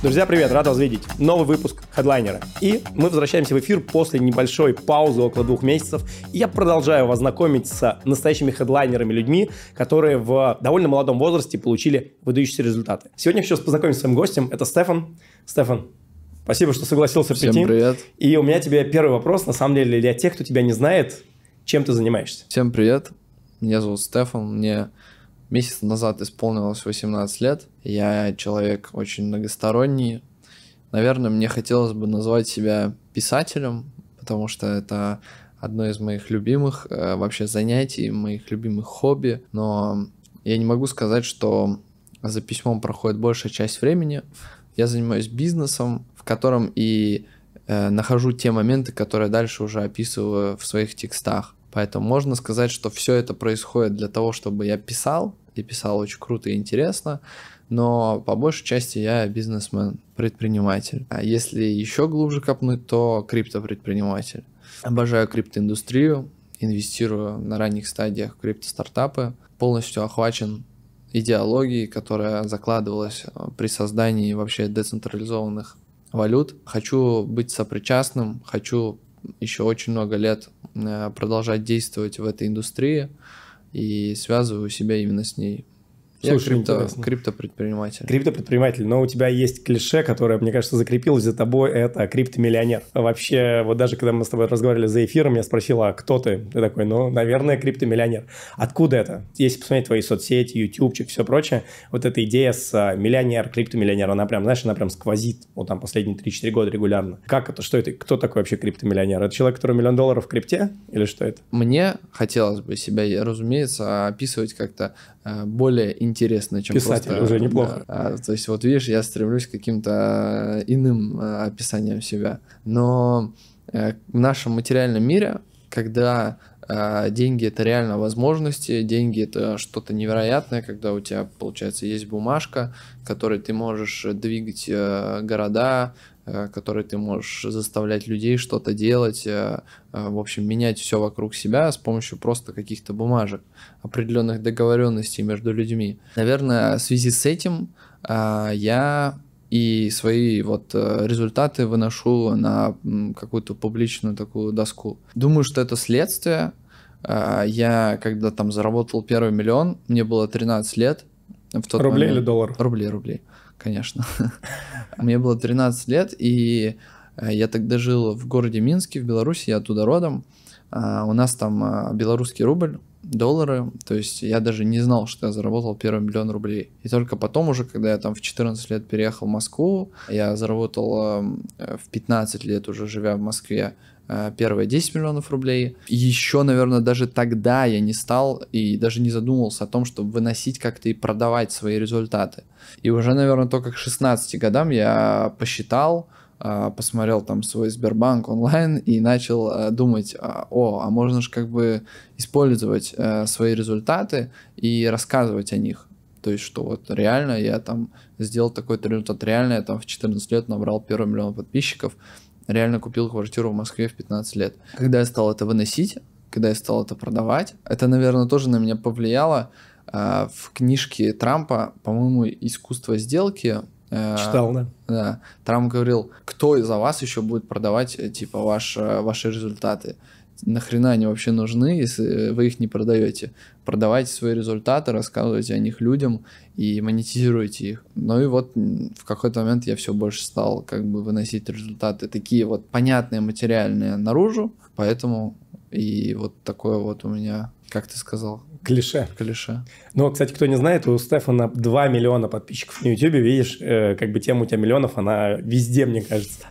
Друзья, привет, рад вас видеть. Новый выпуск Хедлайнера. И мы возвращаемся в эфир после небольшой паузы около двух месяцев. И я продолжаю вас знакомить с настоящими хедлайнерами, людьми, которые в довольно молодом возрасте получили выдающиеся результаты. Сегодня я хочу познакомиться с своим гостем. Это Стефан. Стефан, Спасибо, что согласился Всем прийти. привет. И у меня тебе первый вопрос, на самом деле, для тех, кто тебя не знает, чем ты занимаешься? Всем привет. Меня зовут Стефан. Мне месяц назад исполнилось 18 лет. Я человек очень многосторонний. Наверное, мне хотелось бы назвать себя писателем, потому что это одно из моих любимых э, вообще занятий, моих любимых хобби. Но я не могу сказать, что за письмом проходит большая часть времени. Я занимаюсь бизнесом, в котором и э, нахожу те моменты, которые дальше уже описываю в своих текстах. Поэтому можно сказать, что все это происходит для того, чтобы я писал, и писал очень круто и интересно, но по большей части я бизнесмен, предприниматель. А если еще глубже копнуть, то криптопредприниматель. Обожаю криптоиндустрию, инвестирую на ранних стадиях в криптостартапы, полностью охвачен идеологией, которая закладывалась э, при создании вообще децентрализованных валют. Хочу быть сопричастным, хочу еще очень много лет э, продолжать действовать в этой индустрии и связываю себя именно с ней. Слушай, я крипто, криптопредприниматель. Криптопредприниматель, но у тебя есть клише, которое, мне кажется, закрепилось за тобой, это криптомиллионер. Вообще, вот даже когда мы с тобой разговаривали за эфиром, я спросил, а кто ты? Ты такой, ну, наверное, криптомиллионер. Откуда это? Если посмотреть твои соцсети, ютубчик, все прочее, вот эта идея с а, миллионер, криптомиллионер, она прям, знаешь, она прям сквозит вот там последние 3-4 года регулярно. Как это? Что это? Кто такой вообще криптомиллионер? Это человек, который миллион долларов в крипте? Или что это? Мне хотелось бы себя, разумеется, описывать как-то более интересно, чем Писатель просто... уже неплохо. Да, то есть вот видишь, я стремлюсь к каким-то иным э, описаниям себя. Но э, в нашем материальном мире, когда э, деньги это реально возможности, деньги это что-то невероятное, когда у тебя, получается, есть бумажка, которой ты можешь двигать э, города, э, которой ты можешь заставлять людей что-то делать, э, э, в общем, менять все вокруг себя с помощью просто каких-то бумажек, определенных договоренностей между людьми. Наверное, в связи с этим э, я и свои вот э, результаты выношу на какую-то публичную такую доску. Думаю, что это следствие. Э, Я когда там заработал первый миллион, мне было 13 лет. В тот Рублей момент. или долларов? Рублей, рублей, конечно. Мне было 13 лет, и э, я тогда жил в городе Минске, в Беларуси, я оттуда родом. А, У нас там а, белорусский рубль, доллары, то есть я даже не знал, что я заработал первый миллион рублей. И только потом уже, когда я там в 14 лет переехал в Москву, я заработал э, в 15 лет уже живя в Москве э, первые 10 миллионов рублей. Еще, наверное, даже тогда я не стал и даже не задумывался о том, чтобы выносить как-то и продавать свои результаты. И уже, наверное, только к 16 годам я посчитал, а, посмотрел там свой Сбербанк онлайн и начал а, думать, а, о, а можно же как бы использовать э, свои результаты и рассказывать о них. То есть, что вот реально я там сделал такой-то результат, реально я там в 14 лет набрал первый миллион подписчиков, реально купил квартиру в Москве в 15 лет. Когда я стал это выносить, когда я стал это продавать, это, наверное, тоже на меня повлияло. А, В книжке Трампа, по-моему, «Искусство сделки» э, Читал, да? Да. Трамп говорил, кто из-за вас еще будет продавать, э, типа, ваш, э, ваши результаты? Нахрена они вообще нужны, если вы их не продаете? Продавайте свои результаты, рассказывайте о них людям и монетизируйте их. Ну и вот в какой-то момент я все больше стал как бы выносить результаты такие вот понятные, материальные наружу, поэтому и вот такое вот у меня, как ты сказал, Клише. клише. Ну, кстати, кто не знает, у Стефана 2 миллиона подписчиков на YouTube. Видишь, э, как бы тема у тебя миллионов, она везде, мне кажется.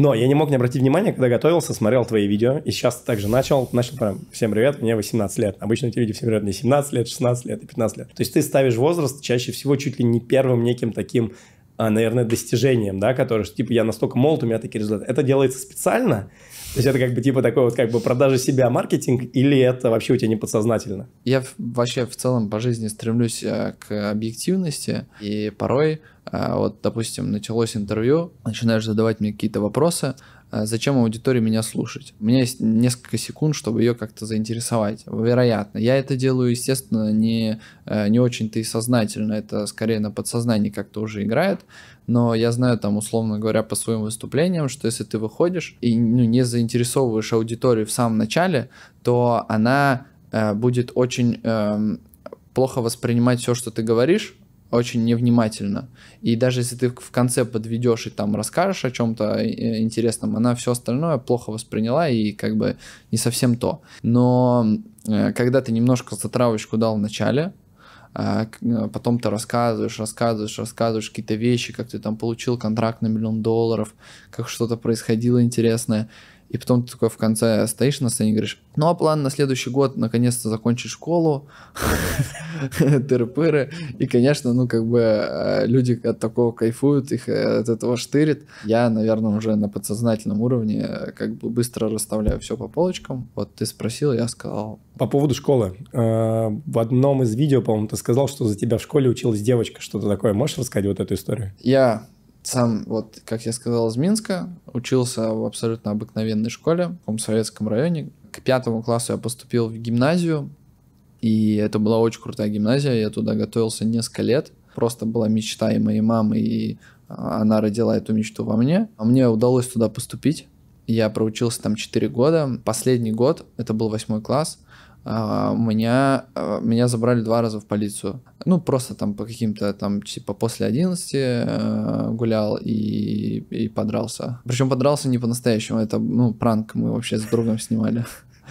Но я не мог не обратить внимания, когда готовился, смотрел твои видео, и сейчас также начал, начал прям, всем привет, мне 18 лет. Обычно эти видео все говорят мне 17 лет, 16 лет и 15 лет. То есть ты ставишь возраст чаще всего чуть ли не первым неким таким, наверное, достижением, да, который, что, типа, я настолько молод, у меня такие результаты. Это делается специально? То есть это как бы типа такой вот как бы продажа себя маркетинг или это вообще у тебя не подсознательно? Я вообще в целом по жизни стремлюсь э, к объективности, и порой, э, вот, допустим, началось интервью, начинаешь задавать мне какие-то вопросы, а зачем аудитории меня слушать? У меня есть несколько секунд, чтобы ее как-то заинтересовать. Вероятно. Я это делаю, естественно, не, э, не очень-то и сознательно. Это скорее на подсознании как-то уже играет. Но я знаю там, условно говоря, по своим выступлениям, что если ты выходишь и ну, не заинтересовываешь аудиторию в самом начале, то она э, будет очень э, плохо воспринимать все, что ты говоришь, очень невнимательно. И даже если ты в конце подведешь и там расскажешь о чем-то э, интересном, она все остальное плохо восприняла и как бы не совсем то. Но э, когда ты немножко затравочку дал в начале, э, потом ты рассказываешь, рассказываешь, рассказываешь какие-то вещи, как ты там получил контракт на миллион долларов, как что-то происходило интересное, и потом ты такой в конце стоишь на сцене и говоришь, ну а план на следующий год наконец-то закончить школу, тыры-пыры. И, конечно, ну как бы э, люди от такого кайфуют, их э, от этого штырит. Я, наверное, уже на подсознательном уровне э, как бы быстро расставляю все по полочкам. Вот ты спросил, я сказал. По поводу школы. В одном из видео, по-моему, ты сказал, что за тебя в школе училась девочка. Что-то такое. Можешь рассказать вот эту историю? Я сам, вот, как я сказал, из Минска, учился в абсолютно обыкновенной школе, в таком советском районе. К пятому классу я поступил в гимназию, и это была очень крутая гимназия, я туда готовился несколько лет. Просто была мечта и моей мамы, и а, она родила эту мечту во мне. А мне удалось туда поступить. Я проучился там 4 года. Последний год, это был восьмой класс, а, меня, а, меня забрали два раза в полицию. Ну, просто там по каким-то там, типа, после 11 э, гулял и, и подрался. Причем подрался не по-настоящему, это, ну, пранк мы вообще с другом снимали.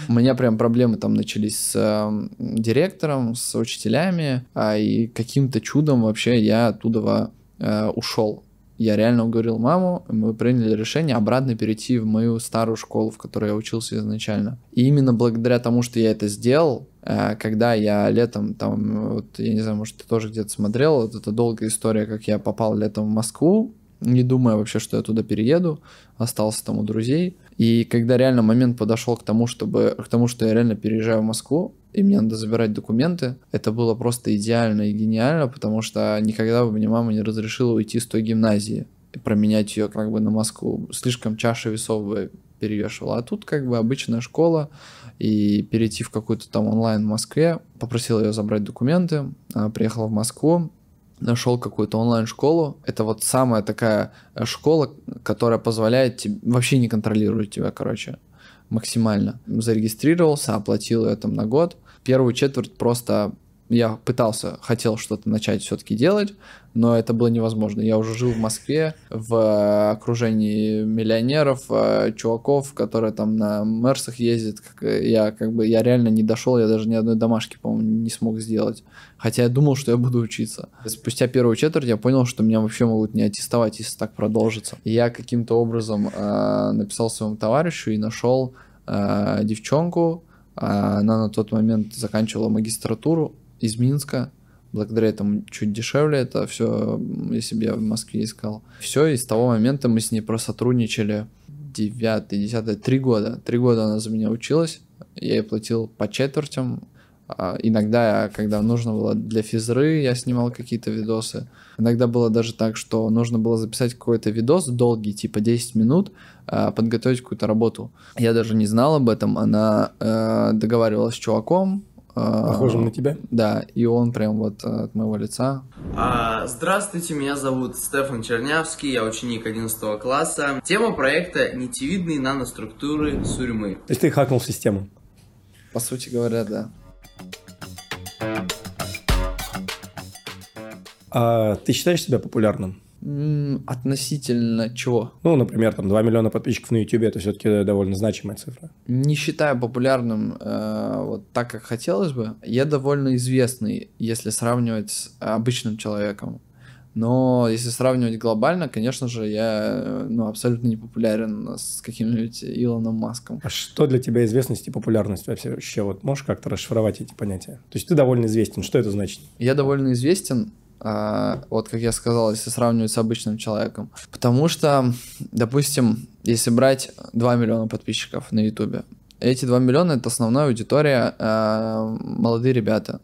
У меня прям проблемы там начались с э, директором, с учителями, а и каким-то чудом вообще я оттуда э, ушел я реально уговорил маму, мы приняли решение обратно перейти в мою старую школу, в которой я учился изначально. И именно благодаря тому, что я это сделал, э, когда я летом там, вот, я не знаю, может, ты тоже где-то смотрел, вот это долгая история, как я попал летом в Москву, не думая вообще, что я туда перееду, остался там у друзей. И когда реально момент подошел к тому, чтобы, к тому, что я реально переезжаю в Москву, и мне надо забирать документы, это было просто идеально и гениально, потому что никогда бы мне мама не разрешила уйти с той гимназии и променять ее как бы на Москву. Слишком чаша весов бы перевешивала. А тут как бы обычная школа, и перейти в какую-то там онлайн в Москве. Попросил ее забрать документы, она приехала в Москву, нашел какую-то онлайн-школу. Это вот самая такая школа, которая позволяет тебе, вообще не контролирует тебя, короче, максимально. Зарегистрировался, оплатил ее там на год. Первую четверть просто я пытался, хотел что-то начать все-таки делать, но это было невозможно. Я уже жил в Москве, в окружении миллионеров, э, чуваков, которые там на Мерсах ездят. Я как бы, я реально не дошел, я даже ни одной домашки, по-моему, не смог сделать. Хотя я думал, что я буду учиться. Спустя первую четверть я понял, что меня вообще могут не аттестовать, если так продолжится. Я каким-то образом э, написал своему товарищу и нашел э, девчонку, она на тот момент заканчивала магистратуру из Минска. Благодаря этому чуть дешевле это все, если бы я в Москве искал. Все, и с того момента мы с ней просотрудничали 9, 10, 3 года. Три года она за меня училась. Я ей платил по четвертям. А иногда, когда нужно было для физры, я снимал какие-то видосы. Иногда было даже так, что нужно было записать какой-то видос долгий, типа 10 минут, а, подготовить какую-то работу. Я даже не знал об этом. Она э, договаривалась с чуваком, Похожим на тебя? Да, и он прям вот от моего лица. А, здравствуйте, меня зовут Стефан Чернявский, я ученик 11 класса. Тема проекта «Нитевидные наноструктуры Сурьмы». То есть ты хакнул систему? По сути говоря, да. А ты считаешь себя популярным? Относительно чего? Ну, например, там 2 миллиона подписчиков на YouTube это все-таки довольно значимая цифра. Не считаю популярным э, вот так, как хотелось бы. Я довольно известный, если сравнивать с обычным человеком. Но если сравнивать глобально, конечно же, я ну, абсолютно не популярен с каким-нибудь Илоном Маском. А что для тебя известность и популярность вообще? Вот можешь как-то расшифровать эти понятия? То есть ты довольно известен. Что это значит? Я довольно известен вот как я сказал, если сравнивать с обычным человеком. Потому что, допустим, если брать 2 миллиона подписчиков на Ютубе, эти 2 миллиона это основная аудитория э, молодые ребята.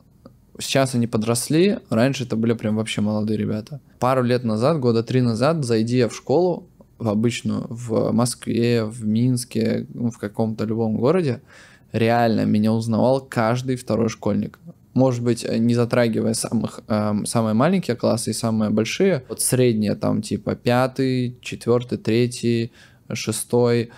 Сейчас они подросли, раньше это были прям вообще молодые ребята. Пару лет назад, года три назад, зайди я в школу, в обычную, в Москве, в Минске, ну, в каком-то любом городе, реально меня узнавал каждый второй школьник. Может быть, не затрагивая самых, э, самые маленькие классы и самые большие, вот средние там типа пятый, четвертый, третий, шестой,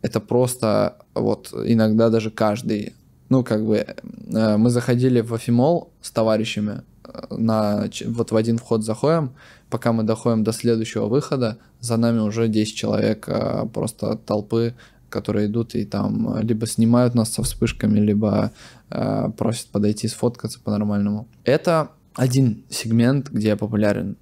это просто вот иногда даже каждый. Ну, как бы э, мы заходили в Афимол с товарищами, э, на, вот в один вход заходим, пока мы доходим до следующего выхода, за нами уже 10 человек э, просто толпы, которые идут и там либо снимают нас со вспышками, либо э, просят подойти сфоткаться по-нормальному. Это один сегмент, где я популярен.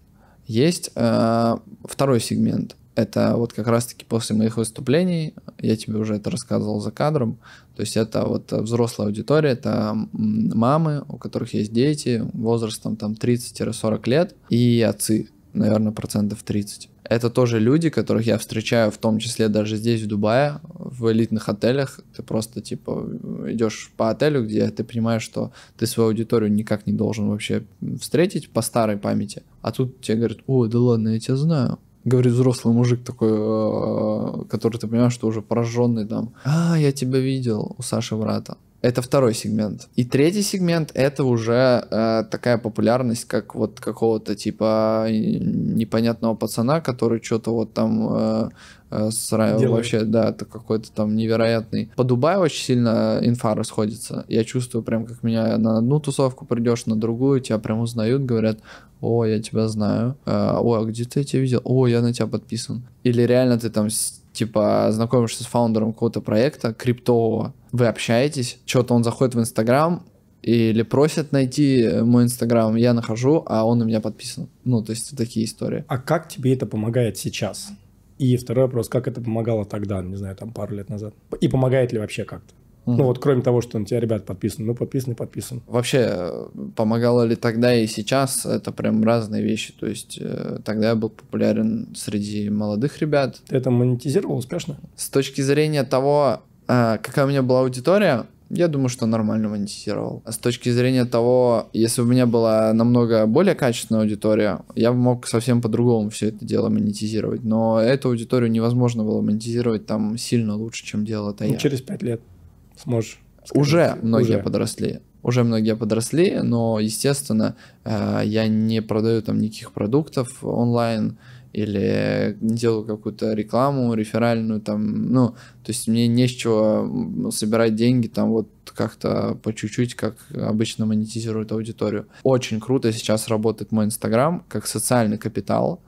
Есть э, второй сегмент. Это вот как раз-таки после моих выступлений, я тебе уже это рассказывал за кадром, то есть это вот взрослая аудитория, это мамы, у которых есть дети возрастом там 30-40 лет, и отцы, наверное, процентов 30. Это тоже люди, которых я встречаю, в том числе даже здесь, в Дубае, в элитных отелях. Ты просто, типа, идешь по отелю, где ты понимаешь, что ты свою аудиторию никак не должен вообще встретить по старой памяти. А тут тебе говорят, о, да ладно, я тебя знаю. Говорит взрослый мужик такой, э, который ты понимаешь, что уже пораженный там. А, я тебя видел у Саши Врата. Это второй сегмент. И третий сегмент это уже э, такая популярность, как вот какого-то типа непонятного пацана, который что-то вот там э, э, сра... вообще, да, это какой-то там невероятный. По Дубаю очень сильно инфа расходится. Я чувствую прям, как меня на одну тусовку придешь, на другую, тебя прям узнают, говорят, о, я тебя знаю, э, о, а где ты я тебя видел, о, я на тебя подписан. Или реально ты там типа знакомишься с фаундером какого-то проекта криптового, вы общаетесь, что-то он заходит в Инстаграм, или просят найти мой Инстаграм, я нахожу, а он на меня подписан. Ну, то есть такие истории. А как тебе это помогает сейчас? И второй вопрос, как это помогало тогда, не знаю, там пару лет назад? И помогает ли вообще как-то? Угу. Ну вот кроме того, что на тебя ребят подписан, ну подписан и подписан. Вообще, помогало ли тогда и сейчас, это прям разные вещи. То есть э, тогда я был популярен среди молодых ребят. Ты это монетизировал успешно? С точки зрения того, э, какая у меня была аудитория, я думаю, что нормально монетизировал. А с точки зрения того, если бы у меня была намного более качественная аудитория, я бы мог совсем по-другому все это дело монетизировать. Но эту аудиторию невозможно было монетизировать там сильно лучше, чем делал это ну, я. Через пять лет сможешь. Уже многие уже. подросли. Уже многие подросли, но, естественно, э, я не продаю там никаких продуктов онлайн или не делаю какую-то рекламу реферальную там, ну, то есть мне не с чего собирать деньги там вот как-то по чуть-чуть, как обычно монетизируют аудиторию. Очень круто сейчас работает мой Инстаграм как социальный капитал.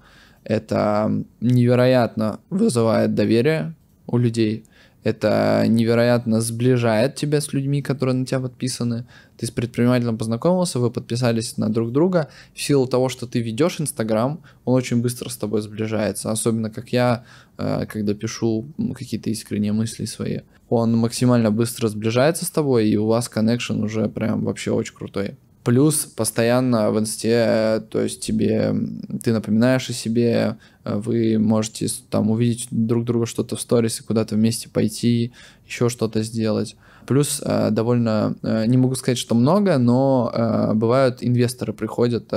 Это невероятно вызывает доверие у людей. Это невероятно сближает тебя с людьми, которые на тебя подписаны. Ты с предпринимателем познакомился, вы подписались на друг друга. В силу того, что ты ведешь Инстаграм, он очень быстро с тобой сближается. Особенно как я, э, когда пишу какие-то искренние мысли свои. Он максимально быстро сближается с тобой, и у вас коннекшн уже прям вообще очень крутой. Плюс постоянно в инсте, то есть тебе, ты напоминаешь о себе, вы можете там увидеть друг друга что-то в сторис куда-то вместе пойти, еще что-то сделать. Плюс э, довольно, э, не могу сказать, что много, но э, бывают инвесторы приходят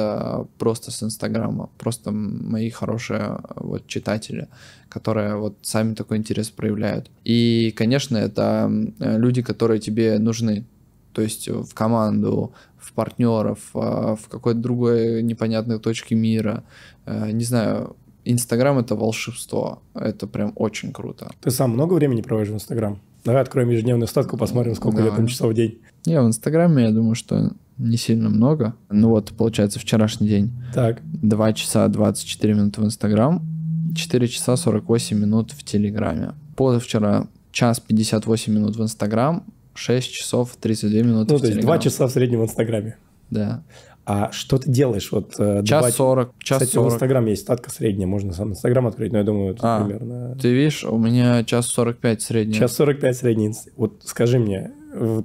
просто с Инстаграма, просто мои хорошие вот читатели, которые вот сами такой интерес проявляют. И, конечно, это люди, которые тебе нужны, то есть в команду, партнеров, а, в какой-то другой непонятной точке мира. Э, не знаю, Инстаграм это волшебство. Это прям очень круто. Ты сам много времени проводишь в Инстаграм? Давай откроем ежедневную статку, посмотрим, сколько Давай. там часов в день. Я в Инстаграме, я думаю, что не сильно много. Ну вот, получается, вчерашний день. Так. 2 часа 24 минуты в Инстаграм, 4 часа 48 минут в Телеграме. Позавчера час 58 минут в Инстаграм, 6 часов 32 минуты Ну, то есть 2 часа в среднем в Инстаграме. Да. А что ты делаешь? Вот, э, час 2... 40, час Кстати, 40. в Инстаграм есть статка средняя, можно сам Инстаграм открыть, но я думаю, это а, примерно... Ты видишь, у меня час 45 средний. Час 45 средний. Вот скажи мне,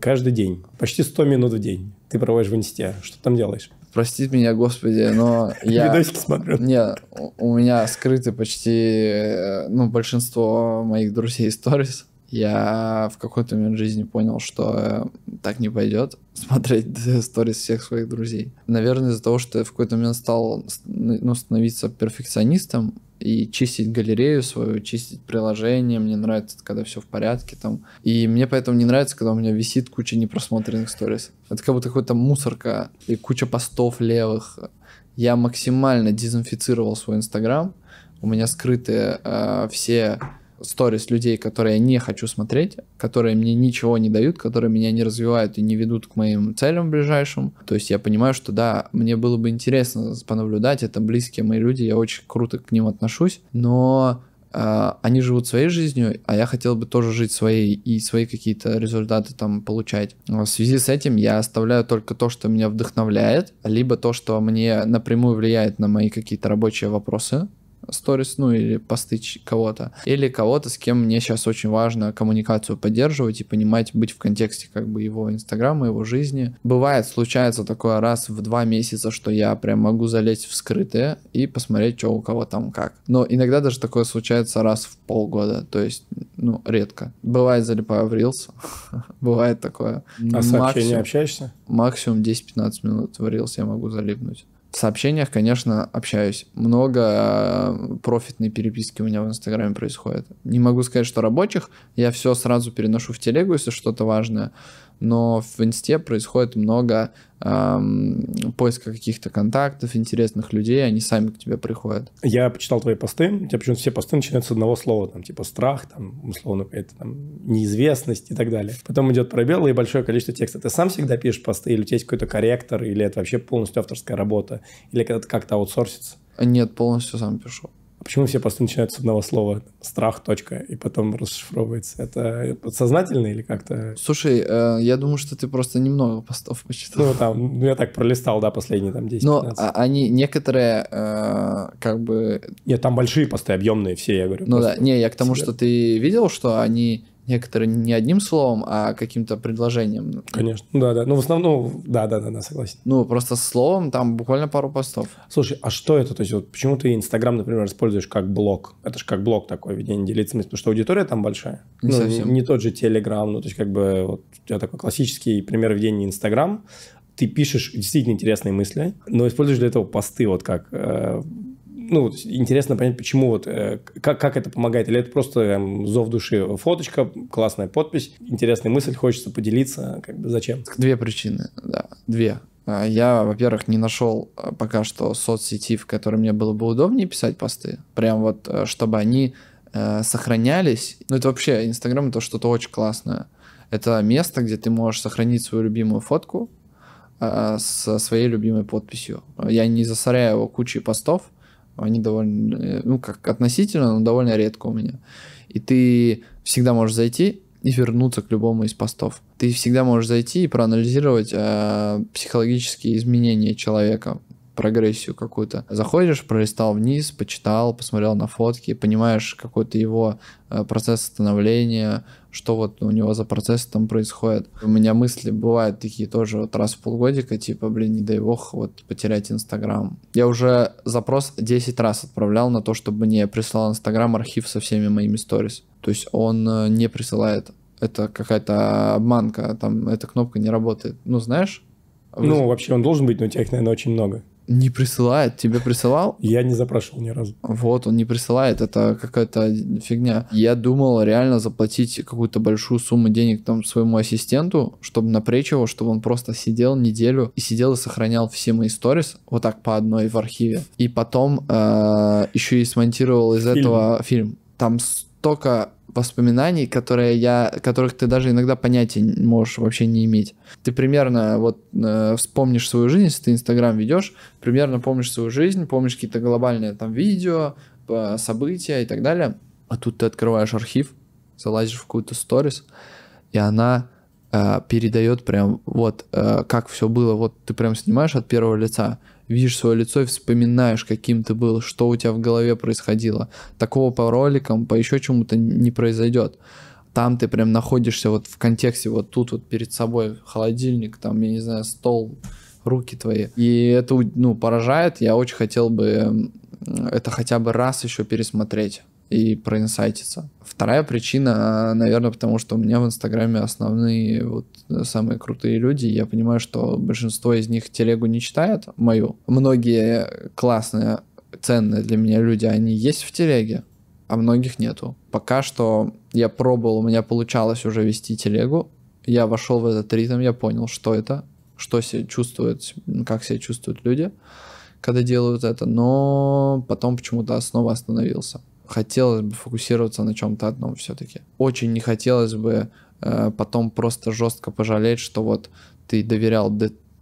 каждый день, почти 100 минут в день ты проводишь в Инсте, что ты там делаешь? Простит меня, господи, но я... Видосики смотрю. Нет, у меня скрыты почти, э, ну, большинство моих друзей сторис я в какой-то момент жизни понял, что э, так не пойдет смотреть сторис всех своих друзей. Наверное, из-за того, что я в какой-то момент стал ну, становиться перфекционистом и чистить галерею свою, чистить приложение. Мне нравится, когда все в порядке там. И мне поэтому не нравится, когда у меня висит куча непросмотренных сториз. Это как будто какая-то мусорка и куча постов левых. Я максимально дезинфицировал свой Инстаграм. У меня скрыты э, все сторис людей, которые я не хочу смотреть, которые мне ничего не дают, которые меня не развивают и не ведут к моим целям ближайшим. То есть я понимаю, что да, мне было бы интересно понаблюдать, это близкие мои люди, я очень круто к ним отношусь, но Uh, они живут своей жизнью, а я хотел бы тоже жить своей и свои какие-то результаты там получать. В связи с этим я оставляю только то, что меня вдохновляет, либо то, что мне напрямую влияет на мои какие-то рабочие вопросы, сторис, ну или посты кого-то, или кого-то, с кем мне сейчас очень важно коммуникацию поддерживать и понимать, быть в контексте как бы его инстаграма, его жизни. Бывает, случается такое раз в два месяца, что я прям могу залезть в скрытые и посмотреть, что у кого там как. Но иногда даже такое случается раз в полгода, то есть, ну, редко. Бывает, залипаю в Reels, бывает такое. А сообщения общаешься? Максимум 10-15 минут в Reels я могу залипнуть. В сообщениях, конечно, общаюсь. Много э, профитной переписки у меня в Инстаграме происходит. Не могу сказать, что рабочих. Я все сразу переношу в телегу, если что-то важное но в инсте происходит много эм, поиска каких-то контактов, интересных людей, они сами к тебе приходят. Я почитал твои посты, у тебя почему-то все посты начинаются с одного слова, там, типа страх, там, условно, какая-то там неизвестность и так далее. Потом идет пробел и большое количество текста. Ты сам всегда пишешь посты, или у тебя есть какой-то корректор, или это вообще полностью авторская работа, или это как-то аутсорсится? Нет, полностью сам пишу. А почему все посты начинаются с одного слова? Страх, точка, и потом расшифровывается. Это подсознательно или как-то... Слушай, э, я думаю, что ты просто немного постов почитал. Ну, там, ну, я так пролистал, да, последние там 10-15. Но а, они некоторые, э, как бы... Нет, там большие посты, объемные все, я говорю. Ну да, не, я к тому, себя. что ты видел, что они некоторые не одним словом, а каким-то предложением. Конечно, да, да. Ну, в основном, да, да, да, да, согласен. Ну, просто словом там буквально пару постов. Слушай, а что это? То есть, вот почему ты Инстаграм, например, используешь как блог? Это же как блог такой, ведение делиться, потому что аудитория там большая. Не ну, совсем. Не тот же Телеграм, ну, то есть, как бы, вот у тебя такой классический пример ведения Инстаграм, ты пишешь действительно интересные мысли, но используешь для этого посты, вот как э, ну, интересно понять, почему вот, э, как, как это помогает. Или это просто э, зов души, фоточка, классная подпись, интересная мысль, хочется поделиться, как бы зачем? Две причины, да, две. А, я, во-первых, не нашел а, пока что соцсети, в которой мне было бы удобнее писать посты. Прям вот, э, чтобы они э, сохранялись. Ну, это вообще, Инстаграм это что-то очень классное. Это место, где ты можешь сохранить свою любимую фотку э, со своей любимой подписью. Я не засоряю его кучей постов, они довольно, э, ну, как относительно, но довольно редко у меня. И ты всегда можешь зайти и вернуться к любому из постов. Ты всегда можешь зайти и проанализировать э, психологические изменения человека прогрессию какую-то. Заходишь, пролистал вниз, почитал, посмотрел на фотки, понимаешь какой-то его э, процесс становления, что вот у него за процесс там происходит. У меня мысли бывают такие тоже вот раз в полгодика, типа, блин, не дай бог, вот потерять Инстаграм. Я уже запрос 10 раз отправлял на то, чтобы мне прислал Инстаграм архив со всеми моими сторис. То есть он э, не присылает. Это какая-то обманка, там эта кнопка не работает. Ну, знаешь? Ну, вообще он должен быть, но у тебя их, наверное, очень много. Не присылает. Тебе присылал? Я не запрашивал ни разу. Вот, он не присылает. Это какая-то фигня. Я думал реально заплатить какую-то большую сумму денег там своему ассистенту, чтобы напрячь его, чтобы он просто сидел неделю и сидел и сохранял все мои сторис вот так по одной в архиве. И потом э, еще и смонтировал из фильм. этого фильм. Там столько воспоминаний, которые я, которых ты даже иногда понятия можешь вообще не иметь. Ты примерно вот э, вспомнишь свою жизнь, если ты Инстаграм ведешь, примерно помнишь свою жизнь, помнишь какие-то глобальные там видео, события и так далее. А тут ты открываешь архив, залазишь в какую-то сторис, и она э, передает прям вот э, как все было. Вот ты прям снимаешь от первого лица видишь свое лицо и вспоминаешь, каким ты был, что у тебя в голове происходило. Такого по роликам, по еще чему-то не произойдет. Там ты прям находишься вот в контексте, вот тут вот перед собой холодильник, там, я не знаю, стол, руки твои. И это, ну, поражает. Я очень хотел бы это хотя бы раз еще пересмотреть и проинсайтиться. Вторая причина, наверное, потому что у меня в Инстаграме основные вот самые крутые люди. Я понимаю, что большинство из них телегу не читает мою. Многие классные ценные для меня люди, они есть в телеге, а многих нету. Пока что я пробовал, у меня получалось уже вести телегу, я вошел в этот ритм, я понял, что это, что себя чувствует, как себя чувствуют люди, когда делают это, но потом почему-то снова остановился. Хотелось бы фокусироваться на чем-то одном все-таки. Очень не хотелось бы э, потом просто жестко пожалеть, что вот ты доверял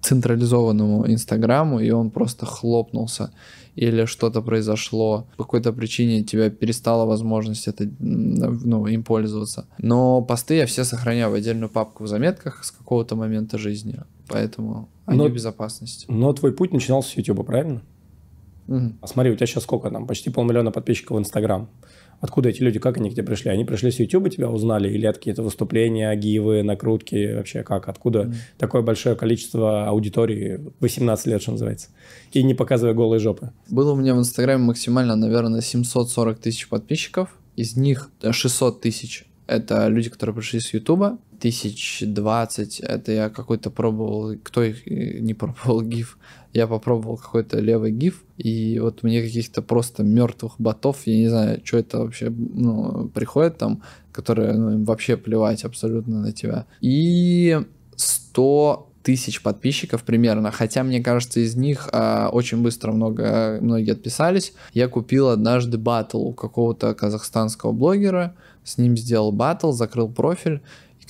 централизованному Инстаграму, и он просто хлопнулся, или что-то произошло, по какой-то причине тебя перестала возможность это, ну, им пользоваться. Но посты я все сохраняю в отдельную папку в заметках с какого-то момента жизни, поэтому они но, в безопасности. Но твой путь начинался с YouTube, правильно? Угу. А смотри, у тебя сейчас сколько там? Почти полмиллиона подписчиков в Инстаграм. Откуда эти люди, как они к тебе пришли? Они пришли с YouTube, тебя узнали, или от какие-то выступления, гивы, накрутки, вообще как? Откуда mm. такое большое количество аудитории, 18 лет, что называется, и не показывая голые жопы? Было у меня в Инстаграме максимально, наверное, 740 тысяч подписчиков, из них 600 тысяч это люди, которые пришли с Ютуба, тысяч двадцать, это я какой-то пробовал, кто их не пробовал гиф, я попробовал какой-то левый гиф, и вот мне каких-то просто мертвых ботов, я не знаю, что это вообще, ну, приходит там, которые ну, вообще плевать абсолютно на тебя. И 100 тысяч подписчиков примерно, хотя мне кажется из них а, очень быстро много, многие отписались. Я купил однажды батл у какого-то казахстанского блогера, с ним сделал батл, закрыл профиль,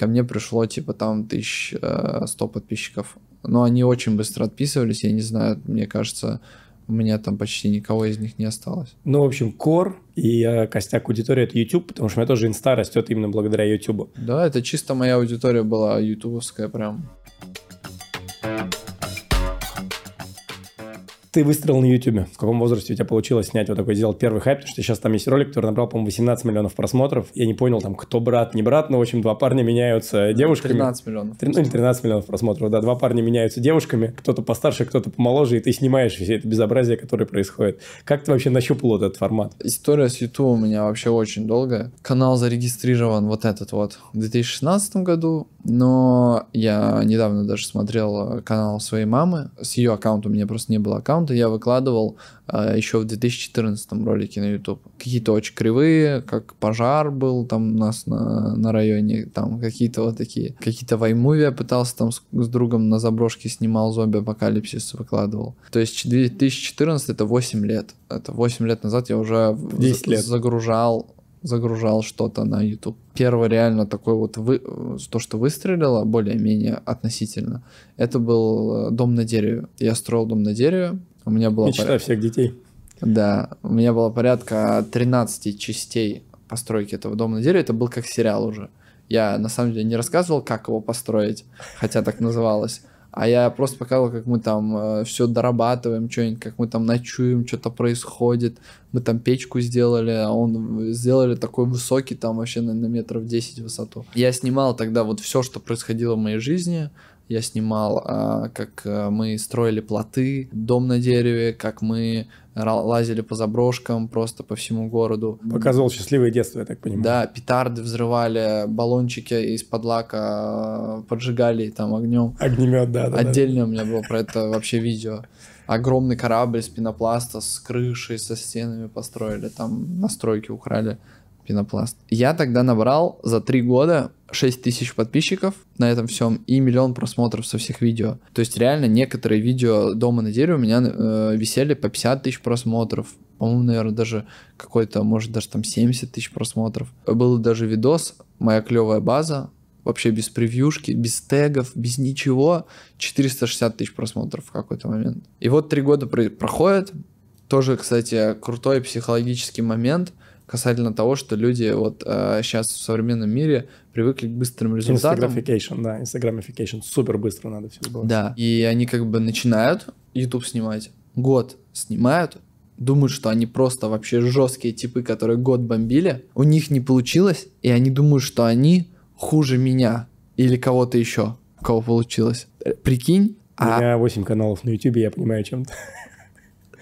ко мне пришло типа там 1100 э, подписчиков. Но они очень быстро отписывались, я не знаю, мне кажется, у меня там почти никого из них не осталось. Ну, в общем, кор и э, костяк аудитории это YouTube, потому что у меня тоже инста растет именно благодаря YouTube. Да, это чисто моя аудитория была ютубовская прям. Ты выстрелил на YouTube. В каком возрасте у тебя получилось снять вот такой, сделать первый хайп? Потому что сейчас там есть ролик, который набрал, по-моему, 18 миллионов просмотров. Я не понял, там, кто брат, не брат, но, в общем, два парня меняются девушками. 13 миллионов. 3, ну, или 13 миллионов просмотров, да. Два парня меняются девушками, кто-то постарше, кто-то помоложе, и ты снимаешь все это безобразие, которое происходит. Как ты вообще нащупал этот формат? История с YouTube у меня вообще очень долгая. Канал зарегистрирован вот этот вот в 2016 году, но я недавно даже смотрел канал своей мамы. С ее аккаунта у меня просто не было аккаунта. Я выкладывал э, еще в 2014 ролики на YouTube. Какие-то очень кривые, как пожар был там у нас на, на районе, там какие-то вот такие. Какие-то ваймуви я пытался там с, с другом на заброшке снимал, зомби-апокалипсис выкладывал. То есть 2014 это 8 лет. Это 8 лет назад я уже 10 лет. загружал загружал что-то на YouTube. Первый реально такой вот вы, то, что выстрелило более-менее относительно, это был э, дом на дереве. Я строил дом на дереве, у меня было... Мечта порядка... всех детей. Да, у меня было порядка 13 частей постройки этого дома на дереве, это был как сериал уже. Я на самом деле не рассказывал, как его построить, хотя так называлось а я просто показывал, как мы там э, все дорабатываем, что-нибудь, как мы там ночуем, что-то происходит. Мы там печку сделали, а он сделали такой высокий, там вообще на, на метров 10 высоту. Я снимал тогда вот все, что происходило в моей жизни, я снимал, а, как а, мы строили плоты, дом на дереве, как мы лазили по заброшкам просто по всему городу. Показывал счастливое детство, я так понимаю. Да, петарды взрывали, баллончики из-под лака а, поджигали там огнем. Огнемет, да, да. Отдельно да. у меня было про это вообще видео. Огромный корабль из пенопласта с крышей, со стенами построили, там настройки украли пенопласт. Я тогда набрал за три года 6 тысяч подписчиков на этом всем и миллион просмотров со всех видео. То есть реально некоторые видео дома на дереве у меня э, висели по 50 тысяч просмотров. По-моему, наверное, даже какой-то, может, даже там 70 тысяч просмотров. Был даже видос «Моя клевая база», вообще без превьюшки, без тегов, без ничего, 460 тысяч просмотров в какой-то момент. И вот три года проходят, тоже, кстати, крутой психологический момент – касательно того, что люди вот э, сейчас в современном мире привыкли к быстрым результатам. Instagramification, да, Instagramification, супер быстро надо все сделать. Да, и они как бы начинают YouTube снимать, год снимают, думают, что они просто вообще жесткие типы, которые год бомбили, у них не получилось, и они думают, что они хуже меня или кого-то еще, у кого получилось. Э, прикинь, у а... меня 8 каналов на YouTube, я понимаю, чем-то.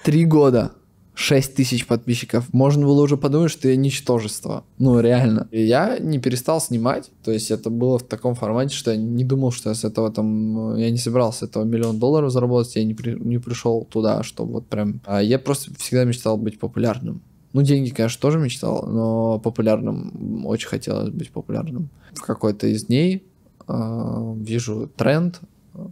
Три года 6 тысяч подписчиков. Можно было уже подумать, что я ничтожество. Ну, реально. И я не перестал снимать. То есть это было в таком формате, что я не думал, что я с этого там... Я не собирался этого миллион долларов заработать. Я не, при, не пришел туда, чтобы вот прям... А я просто всегда мечтал быть популярным. Ну, деньги, конечно, тоже мечтал, но популярным очень хотелось быть популярным. В какой-то из дней э, вижу тренд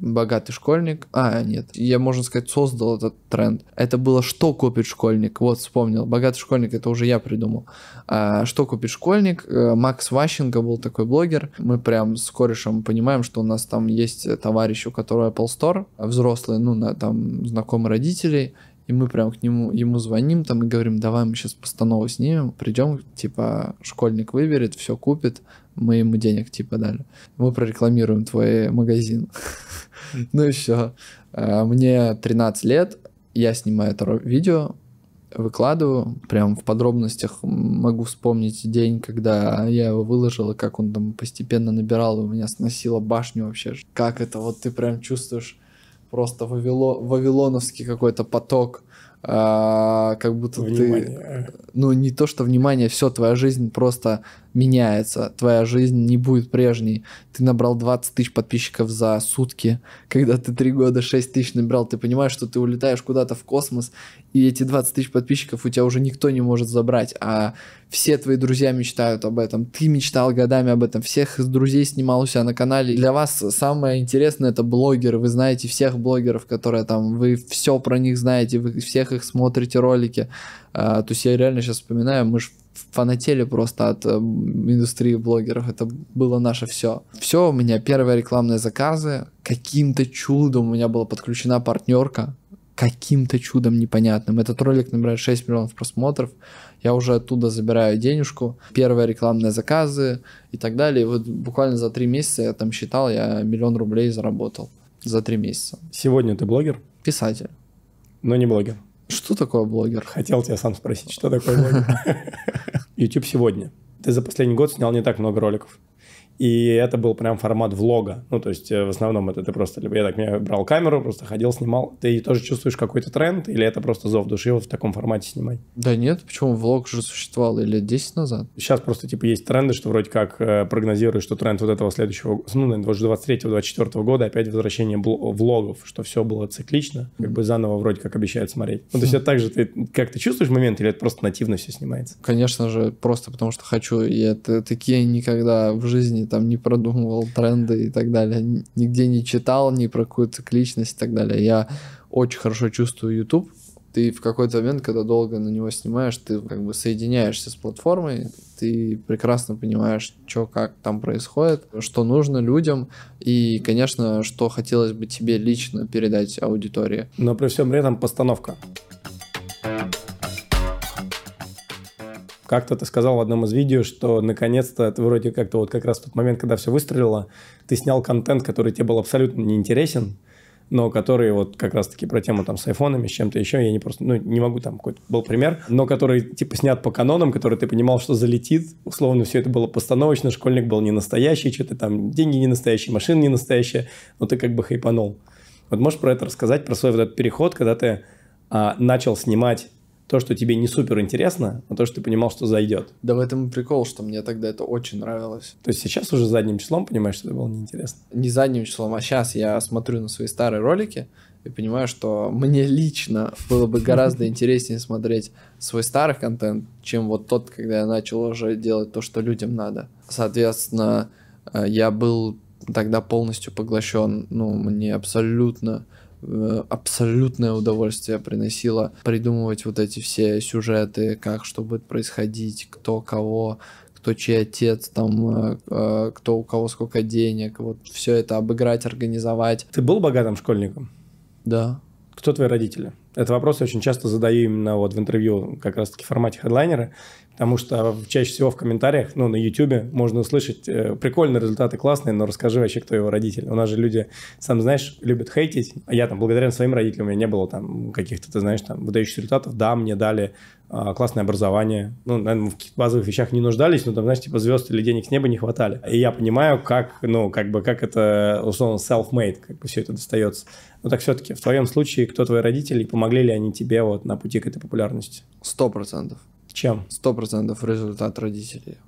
богатый школьник. А, нет, я, можно сказать, создал этот тренд. Это было «Что купит школьник?» Вот, вспомнил. Богатый школьник, это уже я придумал. А, «Что купит школьник?» э, Макс Ващенко был такой блогер. Мы прям с корешем понимаем, что у нас там есть товарищ, у которого Apple Store, взрослый, ну, на, там, знакомый родителей, и мы прям к нему, ему звоним там и говорим, давай мы сейчас постанову снимем, придем, типа, школьник выберет, все купит, мы ему денег типа дали. Мы прорекламируем твой магазин. Ну и все. А, мне 13 лет, я снимаю это видео, выкладываю, прям в подробностях могу вспомнить день, когда я его выложил, и как он там постепенно набирал, и у меня сносило башню вообще. Как это, вот ты прям чувствуешь просто вавило, вавилоновский какой-то поток, а, как будто внимание. ты... Ну, не то, что внимание, все, твоя жизнь просто меняется, твоя жизнь не будет прежней. Ты набрал 20 тысяч подписчиков за сутки, когда ты 3 года 6 тысяч набрал, ты понимаешь, что ты улетаешь куда-то в космос, и эти 20 тысяч подписчиков у тебя уже никто не может забрать, а все твои друзья мечтают об этом, ты мечтал годами об этом, всех друзей снимал у себя на канале. Для вас самое интересное это блогеры, вы знаете всех блогеров, которые там, вы все про них знаете, вы всех их смотрите ролики. А, то есть я реально сейчас вспоминаю, мы же фанатели просто от э, индустрии блогеров. Это было наше все. Все, у меня первые рекламные заказы. Каким-то чудом у меня была подключена партнерка. Каким-то чудом непонятным. Этот ролик набирает 6 миллионов просмотров. Я уже оттуда забираю денежку. Первые рекламные заказы и так далее. И вот буквально за три месяца я там считал, я миллион рублей заработал. За три месяца. Сегодня ты блогер? Писатель. Но не блогер. Что такое блогер? Хотел тебя сам спросить, что такое блогер. YouTube сегодня. Ты за последний год снял не так много роликов. И это был прям формат влога. Ну, то есть, э, в основном это ты просто, либо я так я брал камеру, просто ходил, снимал. Ты тоже чувствуешь какой-то тренд, или это просто зов души в таком формате снимать? Да нет, почему? Влог же существовал лет 10 назад. Сейчас просто, типа, есть тренды, что вроде как э, прогнозируют, что тренд вот этого следующего, ну, наверное, 23-24 года опять возвращение влогов, что все было циклично, как бы заново вроде как обещают смотреть. Ну, то есть, это так же ты, как ты чувствуешь момент, или это просто нативно все снимается? Конечно же, просто потому что хочу. И это такие никогда в жизни там не продумывал тренды и так далее, нигде не читал ни про какую-то цикличность и так далее. Я очень хорошо чувствую YouTube. Ты в какой-то момент, когда долго на него снимаешь, ты как бы соединяешься с платформой, ты прекрасно понимаешь, что как там происходит, что нужно людям, и, конечно, что хотелось бы тебе лично передать аудитории. Но при всем при этом постановка. Как-то ты сказал в одном из видео, что наконец-то ты вроде как-то вот как раз в тот момент, когда все выстрелило, ты снял контент, который тебе был абсолютно неинтересен, но который вот как раз-таки про тему там с айфонами, с чем-то еще, я не просто, ну, не могу, там какой-то был пример, но который типа снят по канонам, который ты понимал, что залетит, условно все это было постановочно, школьник был не настоящий, что-то там, деньги не настоящие, машина не настоящая, но ты как бы хайпанул. Вот можешь про это рассказать, про свой вот этот переход, когда ты а, начал снимать то, что тебе не супер интересно, а то, что ты понимал, что зайдет. Да в этом и прикол, что мне тогда это очень нравилось. То есть сейчас уже задним числом понимаешь, что это было неинтересно? Не задним числом, а сейчас я смотрю на свои старые ролики и понимаю, что мне лично было бы гораздо интереснее смотреть свой старый контент, чем вот тот, когда я начал уже делать то, что людям надо. Соответственно, э, я был тогда полностью поглощен, ну, мне абсолютно абсолютное удовольствие приносило придумывать вот эти все сюжеты, как что будет происходить, кто кого, кто чей отец, там, э, э, кто у кого сколько денег, вот все это обыграть, организовать. Ты был богатым школьником? Да. Кто твои родители? Это вопрос я очень часто задаю именно вот в интервью, как раз-таки в формате хедлайнера, потому что чаще всего в комментариях, ну, на YouTube можно услышать э, прикольные результаты, классные, но расскажи вообще, кто его родитель. У нас же люди, сам знаешь, любят хейтить, а я там, благодаря своим родителям, у меня не было там каких-то, ты знаешь, там, выдающихся результатов. Да, мне дали а, классное образование. Ну, наверное, в базовых вещах не нуждались, но там, знаешь, типа звезд или денег с неба не хватали. И я понимаю, как, ну, как бы, как это, условно, self-made, как бы все это достается. Но так все-таки в твоем случае, кто твои родители, помогли ли они тебе вот на пути к этой популярности? Сто процентов. Чем? Сто процентов результат родителей.